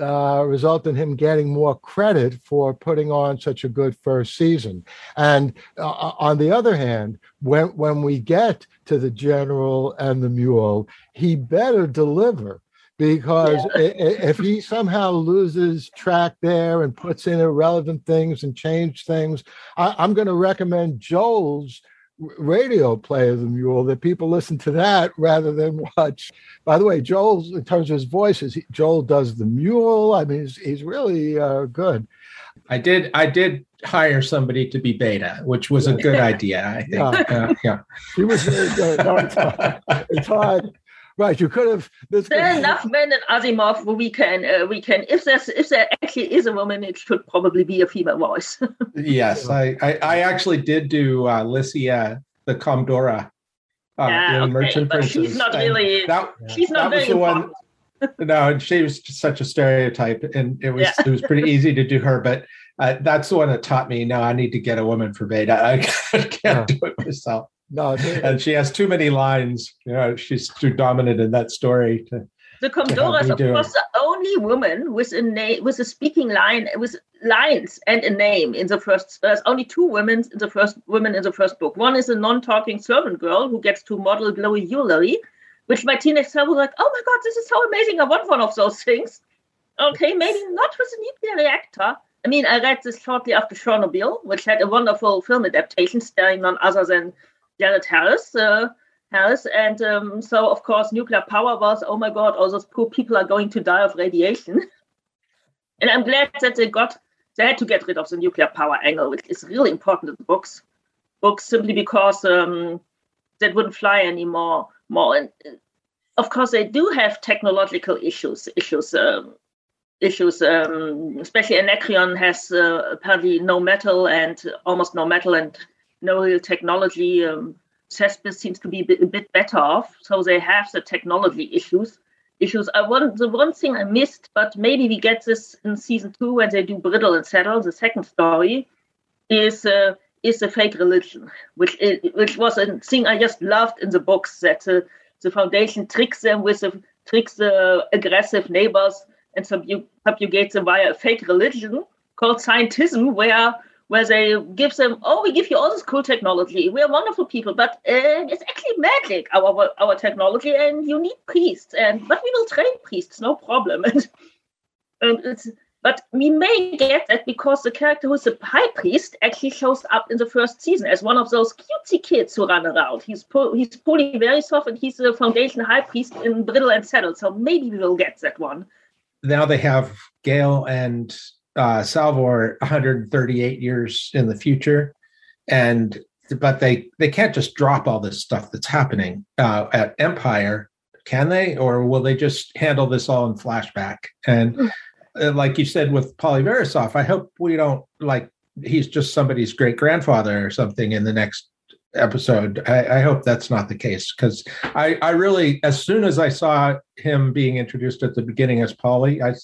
uh, result in him getting more credit for putting on such a good first season. And uh, on the other hand, when when we get to the general and the mule, he better deliver because yeah. if he somehow loses track there and puts in irrelevant things and change things, I, am going to recommend Joel's radio play of the mule that people listen to that rather than watch. By the way, Joel's in terms of his voices, he, Joel does the mule. I mean, he's, he's really uh, good. I did. I did hire somebody to be Bayta, which was a good idea. I think. Yeah, uh, yeah. he was very good. No, it's, hard. It's hard. Right, you could have. This there are enough men in Asimov where we can, uh, we can. If there's, if there actually is a woman, it should probably be a female voice. yes, I, I, I, actually did do uh, Licia, the Commdora, uh, yeah, okay, Merchant but Princess. She's not really. That, she's not that very was one. no, and she was such a stereotype, and it was yeah. it was pretty easy to do her. But uh, that's the one that taught me. No, I need to get a woman for Bayta. I can't yeah. do it myself. No, and she has too many lines. You know, she's too dominant in that story. To, the Commdora is of course the only woman with a name, with a speaking line, with lines and a name in the first. There's only two women in the first women in the first book. One is a non-talking servant girl who gets to model glowy jewelry, which my teenage self was like, "Oh my god, this is so amazing! I want one of those things." Okay, maybe not with a nuclear reactor. I mean, I read this shortly after Chernobyl, which had a wonderful film adaptation starring none other than Jared Harris. Uh, Harris, and um, so of course nuclear power was, oh my god, all those poor people are going to die of radiation. and I'm glad that they got they had to get rid of the nuclear power angle, which is really important in the books. Books simply because um, that wouldn't fly anymore. More, and uh, of course, they do have technological issues. Issues. Um, issues, um, especially Anacreon has uh, apparently no metal and almost no metal and no technology. Um, seems to be a bit, better off, so they have the technology issues. Issues. I want the one thing I missed, but maybe we get this in season two when they do Bridle and Saddle, the second story, is uh, is the fake religion, which is, which was a thing I just loved in the books that uh, the Foundation tricks them with the tricks the aggressive neighbors and subjugates them via a fake religion called scientism, where where they give them, oh, we give you all this cool technology. We're wonderful people, but uh, it's actually magic, our our technology, and you need priests. And but we will train priests, no problem. and, and it's but we may get that because the character who's a high priest actually shows up in the first season as one of those cutesy kids who run around. He's po- he's pulling very soft, and he's the Foundation high priest in Bridle and Saddle. So maybe we will get that one. Now they have Gail and uh, Salvor 138 years in the future, and but they they can't just drop all this stuff that's happening uh, at Empire, can they? Or will they just handle this all in flashback? And hmm. uh, like you said with Poly Verisof, I hope we don't like he's just somebody's great grandfather or something in the next episode. I, I hope that's not the case because I, I really, as soon as I saw him being introduced at the beginning as Polly, I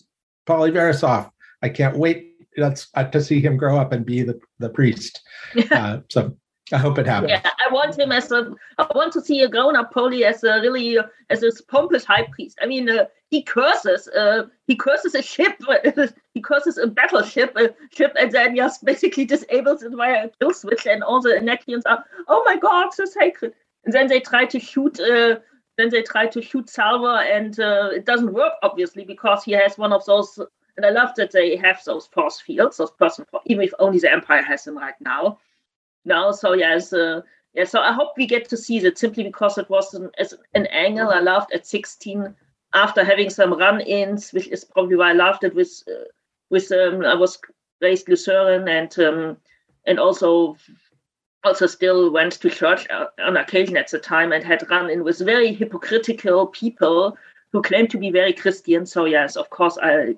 Poly Verisof, I can't wait that's uh, to see him grow up and be the the priest. Uh, so I hope it happens. Yeah, I want him as a. I want to see a grown-up Poly as a really as a pompous high priest. I mean, uh, he curses. Uh, he curses a ship. he curses a battleship, a ship, and then just basically disables it via a kill switch. And all the Anacreons are, oh my god, so sacred. And then they try to shoot. Uh, then they try to shoot Salvor, and uh, it doesn't work obviously because he has one of those and I love that they have those force fields, those person, even if only the Empire has them right now. Now, so yes, uh, yeah. So I hope we get to see that simply because it was an, an angle I loved at 16 after having some run-ins, which is probably why I loved it. With uh, with um, I was raised Lutheran and um, and also also still went to church on occasion at the time and had run in with very hypocritical people who claimed to be very Christian. So yes, of course I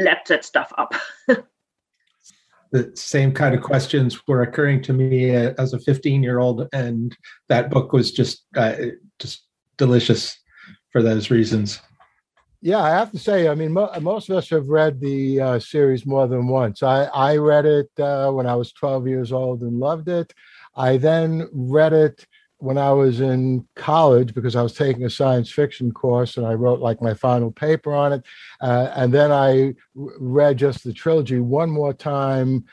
lapped that stuff up. the same kind of questions were occurring to me as a 15 year old, and that book was just uh, just delicious for those reasons. Yeah, I have to say, I mean, mo- most of us have read the uh, series more than once. I, I read it uh, when I was 12 years old and loved it. I then read it when I was in college because I was taking a science fiction course and I wrote like my final paper on it. Uh, and then I read just the trilogy one more time.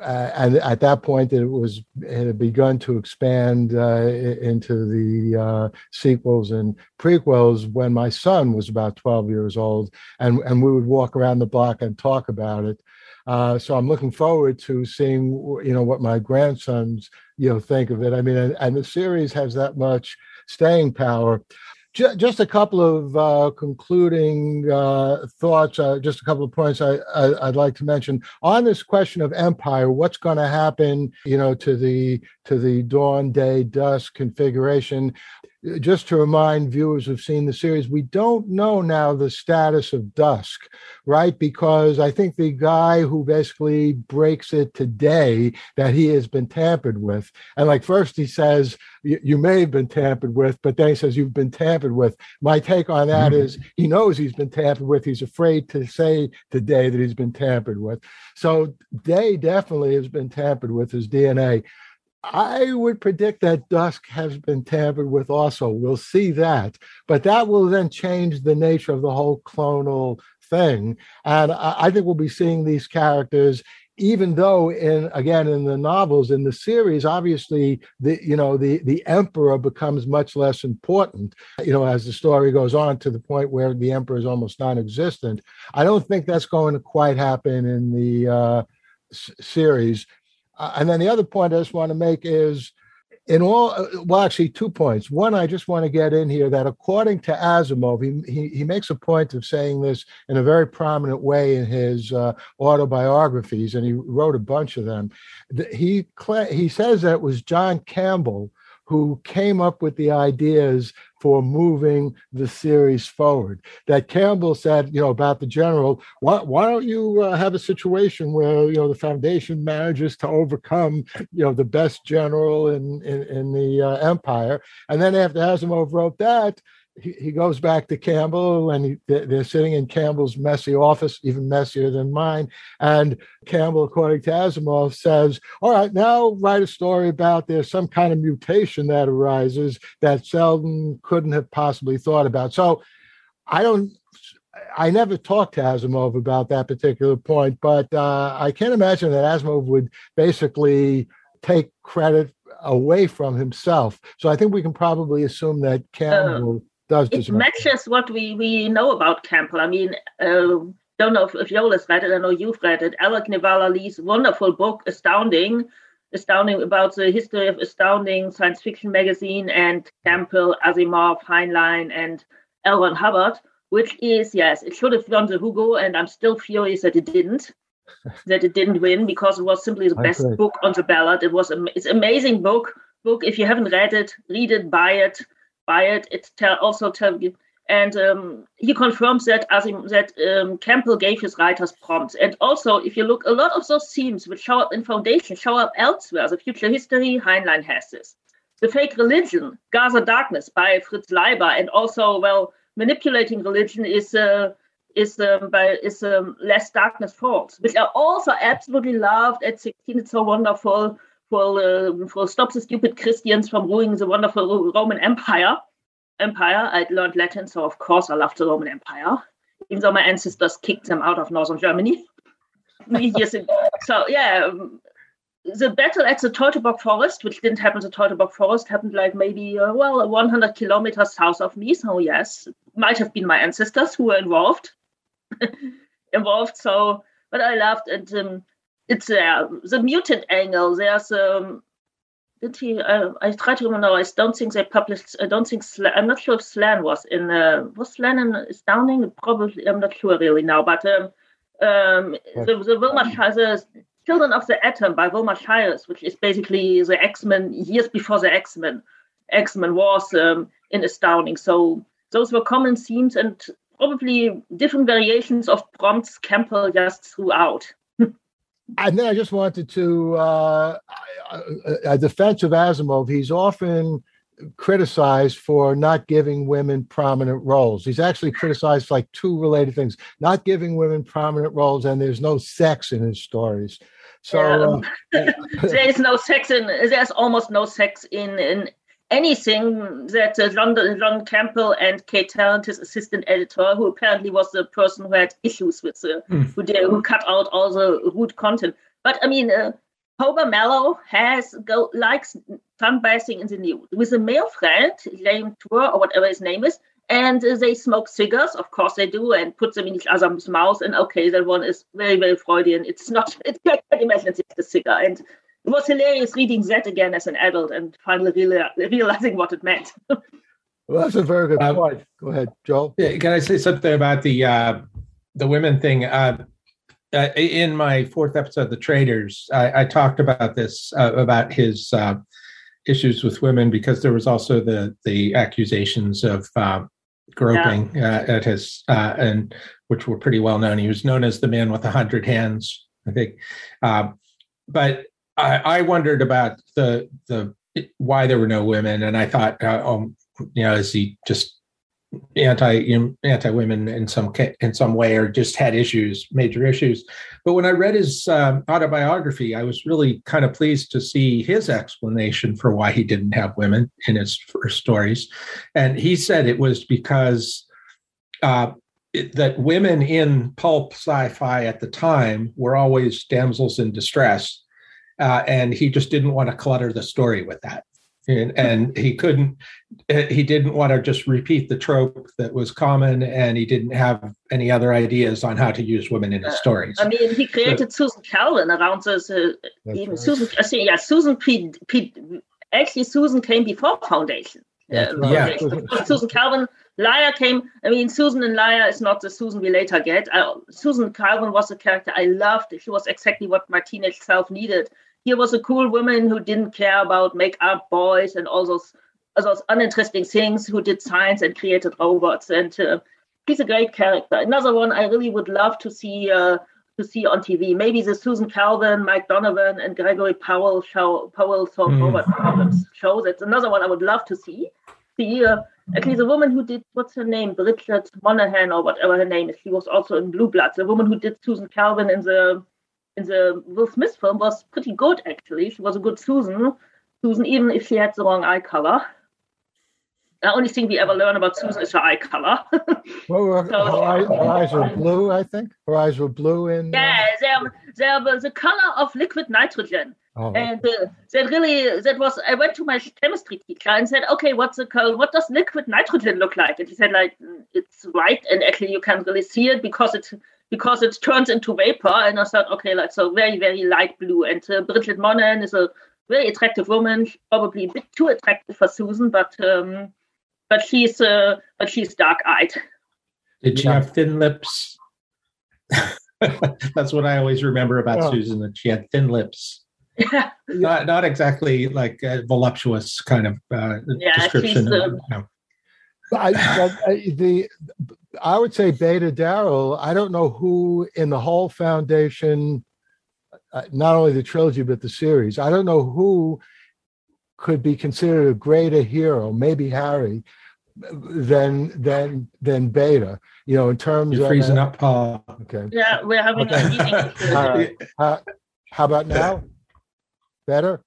Uh, and at that point, it was it had begun to expand uh, into the uh, sequels and prequels when my son was about 12 years old, and and we would walk around the block and talk about it. Uh, so I'm looking forward to seeing you know what my grandsons you know think of it. I mean, and, and the series has that much staying power. Just a couple of uh, concluding uh, thoughts, uh, just a couple of points I, I, would like to mention on this question of empire. What's going to happen, you know, to the to the dawn, day, dusk configuration? Just to remind viewers who've seen the series, we don't know now the status of Dusk, right? Because I think the guy who basically breaks it today that he has been tampered with, and like first he says, you may have been tampered with, but then he says you've been tampered with. My take on that mm-hmm. is he knows he's been tampered with. He's afraid to say today that he's been tampered with. So Day definitely has been tampered with his DNA. I would predict that Dusk has been tampered with also. We'll see that. But that will then change the nature of the whole clonal thing. And I, think we'll be seeing these characters even though in again in the novels in the series obviously the you know the the emperor becomes much less important you know as the story goes on to the point where the emperor is almost non-existent i don't think that's going to quite happen in the uh, s- series and then the other point I just want to make is in all, uh, well, actually, two points. One, I just want to get in here that according to Asimov, he, he, he makes a point of saying this in a very prominent way in his uh, autobiographies, and he wrote a bunch of them. He, he says that it was John Campbell who came up with the ideas for moving the series forward. That Campbell said, you know, about the general, why, why don't you uh, have a situation where, you know, the foundation manages to overcome, you know, the best general in, in, in the uh, empire. And then after Asimov wrote that, he, he goes back to Campbell and he, they're sitting in Campbell's messy office, even messier than mine. And Campbell, according to Asimov, says, All right, now write a story about there's some kind of mutation that arises that Seldon couldn't have possibly thought about. So I don't. I never talked to Asimov about that particular point, but uh, I can't imagine that Asimov would basically take credit away from himself. So I think we can probably assume that Campbell does it matches what we we know about Campbell. I mean, uh, don't know if, if Joel read it. I know you've read it. Alec Nevala-Lee's wonderful book, Astounding, astounding about the history of astounding science fiction magazine and Campbell, Asimov, Heinlein, and L. Ron Hubbard, which is yes, it should have won the Hugo, and I'm still furious that it didn't. that it didn't win because it was simply the best agree. book on the ballot. It was a, it's an amazing book. Book if you haven't read it, read it, buy it by it. It tell, also tell you, and um, he confirms that as he, that um, Campbell gave his writers prompts. And also, if you look, a lot of those themes which show up in Foundation show up elsewhere. The Future History, Heinlein has this. The Fake Religion, Gather, Darkness by Fritz Leiber, and also, well, manipulating religion is. Uh, is um, by is um, Lest Darkness falls, which I also absolutely loved at 16. It's so wonderful for, uh, for stop the stupid Christians from ruining the wonderful Roman Empire. Empire. I'd learned Latin, so of course I loved the Roman Empire, even though my ancestors kicked them out of northern Germany ago. So yeah, um, the battle at the Teutoburg Forest, which didn't happen, the Teutoburg Forest happened like maybe uh, well 100 kilometers south of me. So yes, might have been my ancestors who were involved. involved. So, but I loved it. Um, it's there. The mutant angle. There's um. Did he? Uh, I try to remember. I don't think they published. I don't think. Slan, I'm not sure if Slan was in. Uh, was Slan in Astounding? Probably. I'm not sure really now. But um, um, the, the Wilma the Children of the Atom by Wilmar Shiras, which is basically the X Men years before the X Men. X Men was um, in Astounding. So those were common themes and probably different variations of prompts Campbell just threw out. And then I just wanted to uh, a defense of Asimov. He's often criticized for not giving women prominent roles. He's actually criticized for like two related things: not giving women prominent roles, and there's no sex in his stories. So yeah. uh, there is no sex in. There's almost no sex in in anything that uh, John, John Campbell and Kay Tarrant, his assistant editor, who apparently was the person who had issues with the, mm. who, did, who cut out all the rude content. But I mean, uh, Hober Mallow has go likes sunbathing in the nude with a male friend named Twer or whatever his name is, and uh, they smoke cigars. Of course they do, and put them in each other's mouth. And okay, that one is very very Freudian. It's not. It, I can imagine it's a cigar, and it was hilarious reading that again as an adult and finally reali- realizing what it meant. well, that's a very good um, point. Go ahead, Joel. Yeah, can I say something about the uh, the women thing? Uh, uh, in my fourth episode, The Traitors, I, I talked about this uh, about his uh, issues with women because there was also the the accusations of uh, groping yeah. at his and which were pretty well known. He was known as the man with a hundred hands, I think. Um, but I, I wondered about the the why there were no women, and I thought, uh, um, you know, is he just anti anti women in some in some way, or just had issues, major issues? But when I read his um, autobiography, I was really kind of pleased to see his explanation for why he didn't have women in his first stories, and he said it was because. Uh, it, that women in pulp sci-fi at the time were always damsels in distress uh, and he just didn't want to clutter the story with that. And, and, he couldn't he didn't want to just repeat the trope that was common and he didn't have any other ideas on how to use women in his stories i mean he created so, susan calvin around this uh, even right. susan I see, yeah susan P, P, actually susan came before foundation uh, yeah. susan calvin Liar came. I mean, Susan and Liar is not the Susan we later get. Uh, Susan Calvin was a character I loved. She was exactly what my teenage self needed. Here was a cool woman who didn't care about make-up boys and all those all those uninteresting things. Who did science and created robots. And uh, she's a great character. Another one I really would love to see. Uh, to see on TV, maybe the Susan Calvin, Mike Donovan, and Gregory Powell show, Powell solve mm. robot problems show. That's another one I would love to see. See, uh, Actually, the woman who did what's her name, Bridget Moynahan or whatever her name is, she was also in Blue Bloods. The woman who did Susan Calvin in the in the Will Smith film was pretty good actually. She was a good Susan. Susan, even if she had the wrong eye color. The only thing we ever learn about Susan is her eye color. well, so, her, eye, her, eyes were blue, I think. Her eyes were blue in. Uh, yeah, they're, they're the color of liquid nitrogen. Oh. And uh, that really, that was, I went to my chemistry teacher and said, okay, what's the color, what does liquid nitrogen look like? And he said, like, it's white and actually you can't really see it because it, because it turns into vapor. And I thought, okay, like, so very, very light blue. And uh, Bridget Moynahan is a very attractive woman, probably a bit too attractive for Susan, but, um, but she's, uh, but she's dark eyed. Did she have thin lips? That's what I always remember about oh. Susan, that she had thin lips. Yeah. not not exactly like a voluptuous kind of uh, yeah, description. Of, you know. I, I, the I would say Bayta Darell. I don't know who in the whole foundation, uh, not only the trilogy but the series. I don't know who could be considered a greater hero. Maybe Harry than than than Bayta. You know, in terms You're of freezing up, Paul. Okay. Yeah, we're having okay. a meeting. All right. Uh, how about now? Better?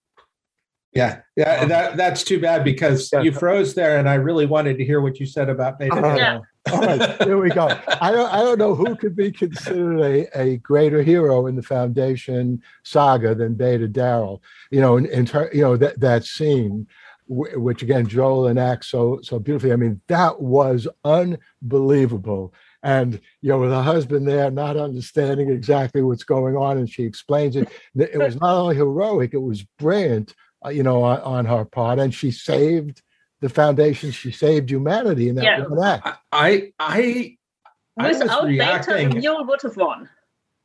Yeah, yeah, that that's too bad because yeah. you froze there, and I really wanted to hear what you said about Bayta. Uh, yeah. All right, here we go. I don't, I don't know who could be considered a, a greater hero in the Foundation saga than Bayta Darell. You know, in, in ter- you know that that scene, w- which again Joel enacts so so beautifully. I mean, that was unbelievable and you know with her husband there not understanding exactly what's going on and she explains it it was not only heroic it was brilliant uh, you know on, on, her part and she saved the foundation she saved humanity in that yeah. one act i i I without was reacting, Bayta, would have won.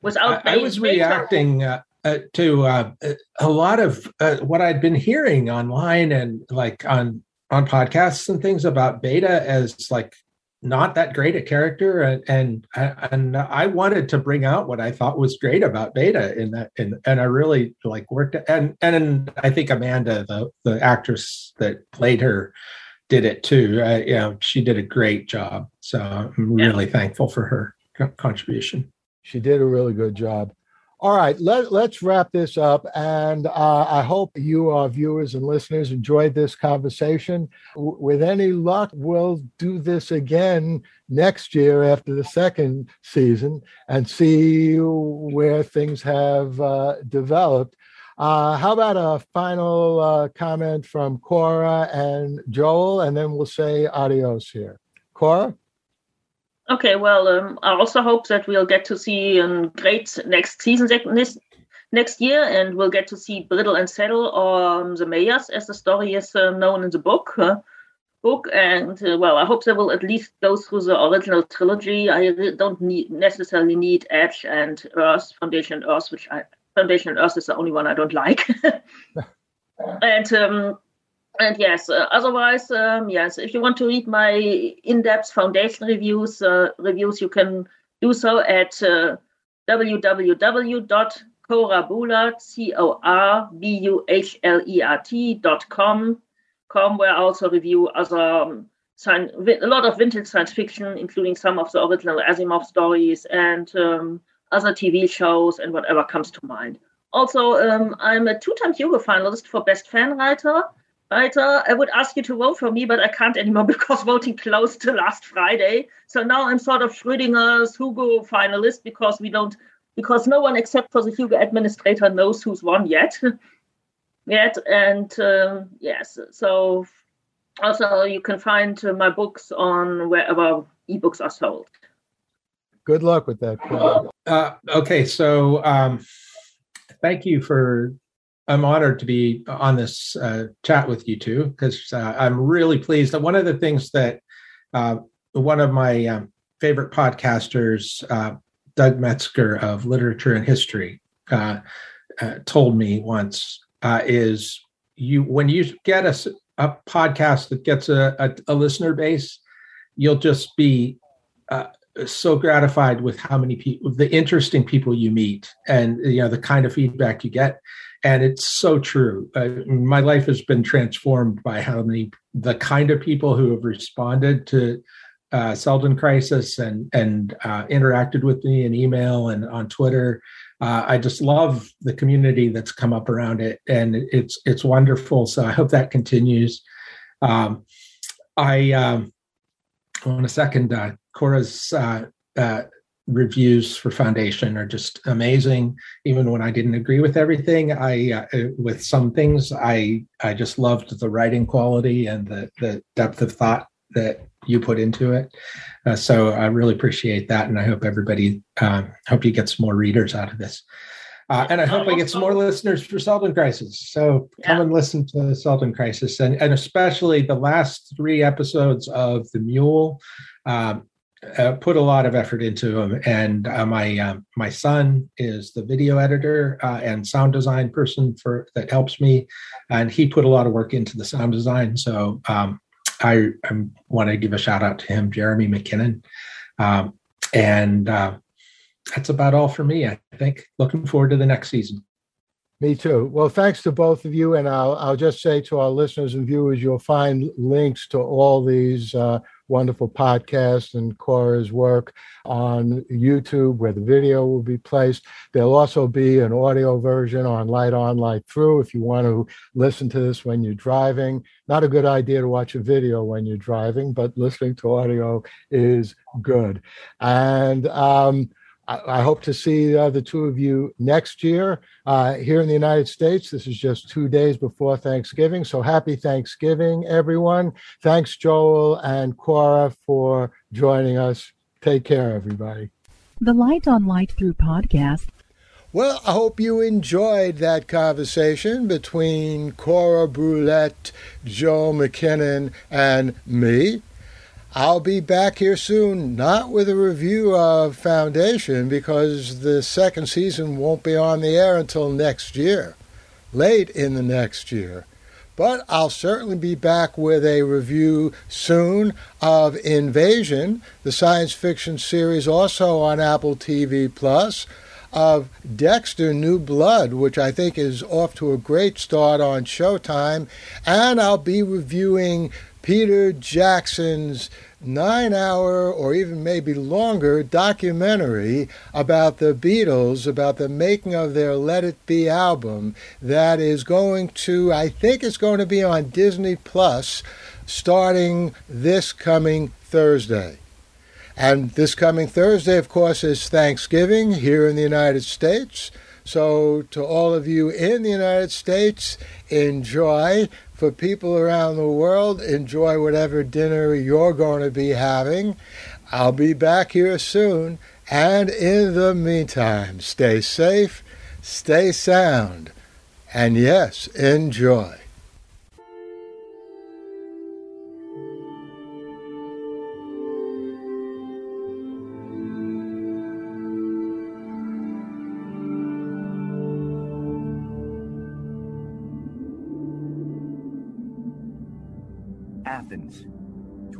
Without I, I was Bayta. reacting uh, uh, to uh, a lot of uh, what I'd been hearing online and like on on podcasts and things about Bayta as like not that great a character, and and and I wanted to bring out what I thought was great about Bayta in that, and and I really like worked and and I think Amanda, the the actress that played her, did it too. Uh, you know, she did a great job. So I'm really yeah. thankful for her contribution. She did a really good job. All right, let, let's wrap this up. And uh, I hope you, our viewers and listeners, enjoyed this conversation. W- with any luck, we'll do this again next year after the second season and see where things have uh, developed. Uh, how about a final uh, comment from Cora and Joel, and then we'll say adios here. Cora? Okay, well, um, I also hope that we'll get to see a great next season next, next year, and we'll get to see Bridle and Saddle or um, the Mayors, as the story is uh, known in the book. Book, and uh, well, I hope they will at least go through the original trilogy. I don't need, necessarily need Edge and Earth, Foundation Earth, which I Foundation Earth is the only one I don't like. and um, and yes, uh, otherwise, um, yes, if you want to read my in-depth foundation reviews, uh, reviews, you can do so at uh, www.corabuhlert, C-O-R-B-U-H-L-E-R-T dot com, com, where I also review other um, science, a lot of vintage science fiction, including some of the original Asimov stories and um, other TV shows and whatever comes to mind. Also, um, I'm a two-time Hugo finalist for Best Fan Writer writer, I would ask you to vote for me, but I can't anymore because voting closed to last Friday. So now I'm sort of Schrödinger's Hugo finalist because we don't, because no one except for the Hugo administrator knows who's won yet. yet. And um, yes, so also you can find uh, my books on wherever ebooks are sold. Good luck with that. Uh, okay, so um, thank you for I'm honored to be on this uh, chat with you two because uh, I'm really pleased. That one of the things that uh, one of my um, favorite podcasters, uh, Doug Metzger of Literature and History, uh, uh, told me once is you when you get a, a podcast that gets a, a, a listener base, you'll just be so gratified with how many people the interesting people you meet and you know the kind of feedback you get and it's so true uh, my life has been transformed by how many the kind of people who have responded to uh, Seldon Crisis and and uh, interacted with me in email and on Twitter. Uh, I just love the community that's come up around it, and it's it's wonderful. So I hope that continues. Um, I um, want to second uh, Cora's uh, uh, reviews for Foundation are just amazing. Even when I didn't agree with everything, I uh, with some things I I just loved the writing quality and the the depth of thought that you put into it. Uh, so I really appreciate that, and I hope everybody um, hope you get some more readers out of this. Uh, and I hope I get some more listeners for Seldon Crisis. So come yeah. and listen to Seldon Crisis, and, and especially the last three episodes of The Mule. Um, uh, put a lot of effort into them. And uh, my um, my son is the video editor uh, and sound design person for that helps me, and he put a lot of work into the sound design. So um, I, I want to give a shout out to him, Jeremy McKinnon, um, and uh, that's about all for me. I think. Looking forward to the next season. Me too. Well, thanks to both of you, and I'll I'll just say to our listeners and viewers, you'll find links to all these uh, wonderful podcast and Cora's work on YouTube, where the video will be placed. There'll also be an audio version on Light On, Light Through if you want to listen to this when you're driving. Not a good idea to watch a video when you're driving, but listening to audio is good. And um, I, hope to see uh, the two of you next year uh, here in the United States. This is just two days before Thanksgiving. So happy Thanksgiving, everyone. Thanks, Joel and Cora, for joining us. Take care, everybody. The Light on Light Through podcast. Well, I hope you enjoyed that conversation between Cora Buhlert, Joel McKinnon, and me. I'll be back here soon, not with a review of Foundation, because the second season won't be on the air until next year, late in the next year. But I'll certainly be back with a review soon of Invasion, the science fiction series also on Apple TV Plus of Dexter New Blood, which I think is off to a great start on Showtime. And I'll be reviewing Peter Jackson's nine hour or even maybe longer documentary about the Beatles, about the making of their Let It Be album that is going to, I think it's going to be on Disney Plus starting this coming Thursday. And this coming Thursday, of course, is Thanksgiving here in the United States. So, to all of you in the United States, enjoy. For people around the world, enjoy whatever dinner you're going to be having. I'll be back here soon. And in the meantime, stay safe, stay sound, and yes, enjoy.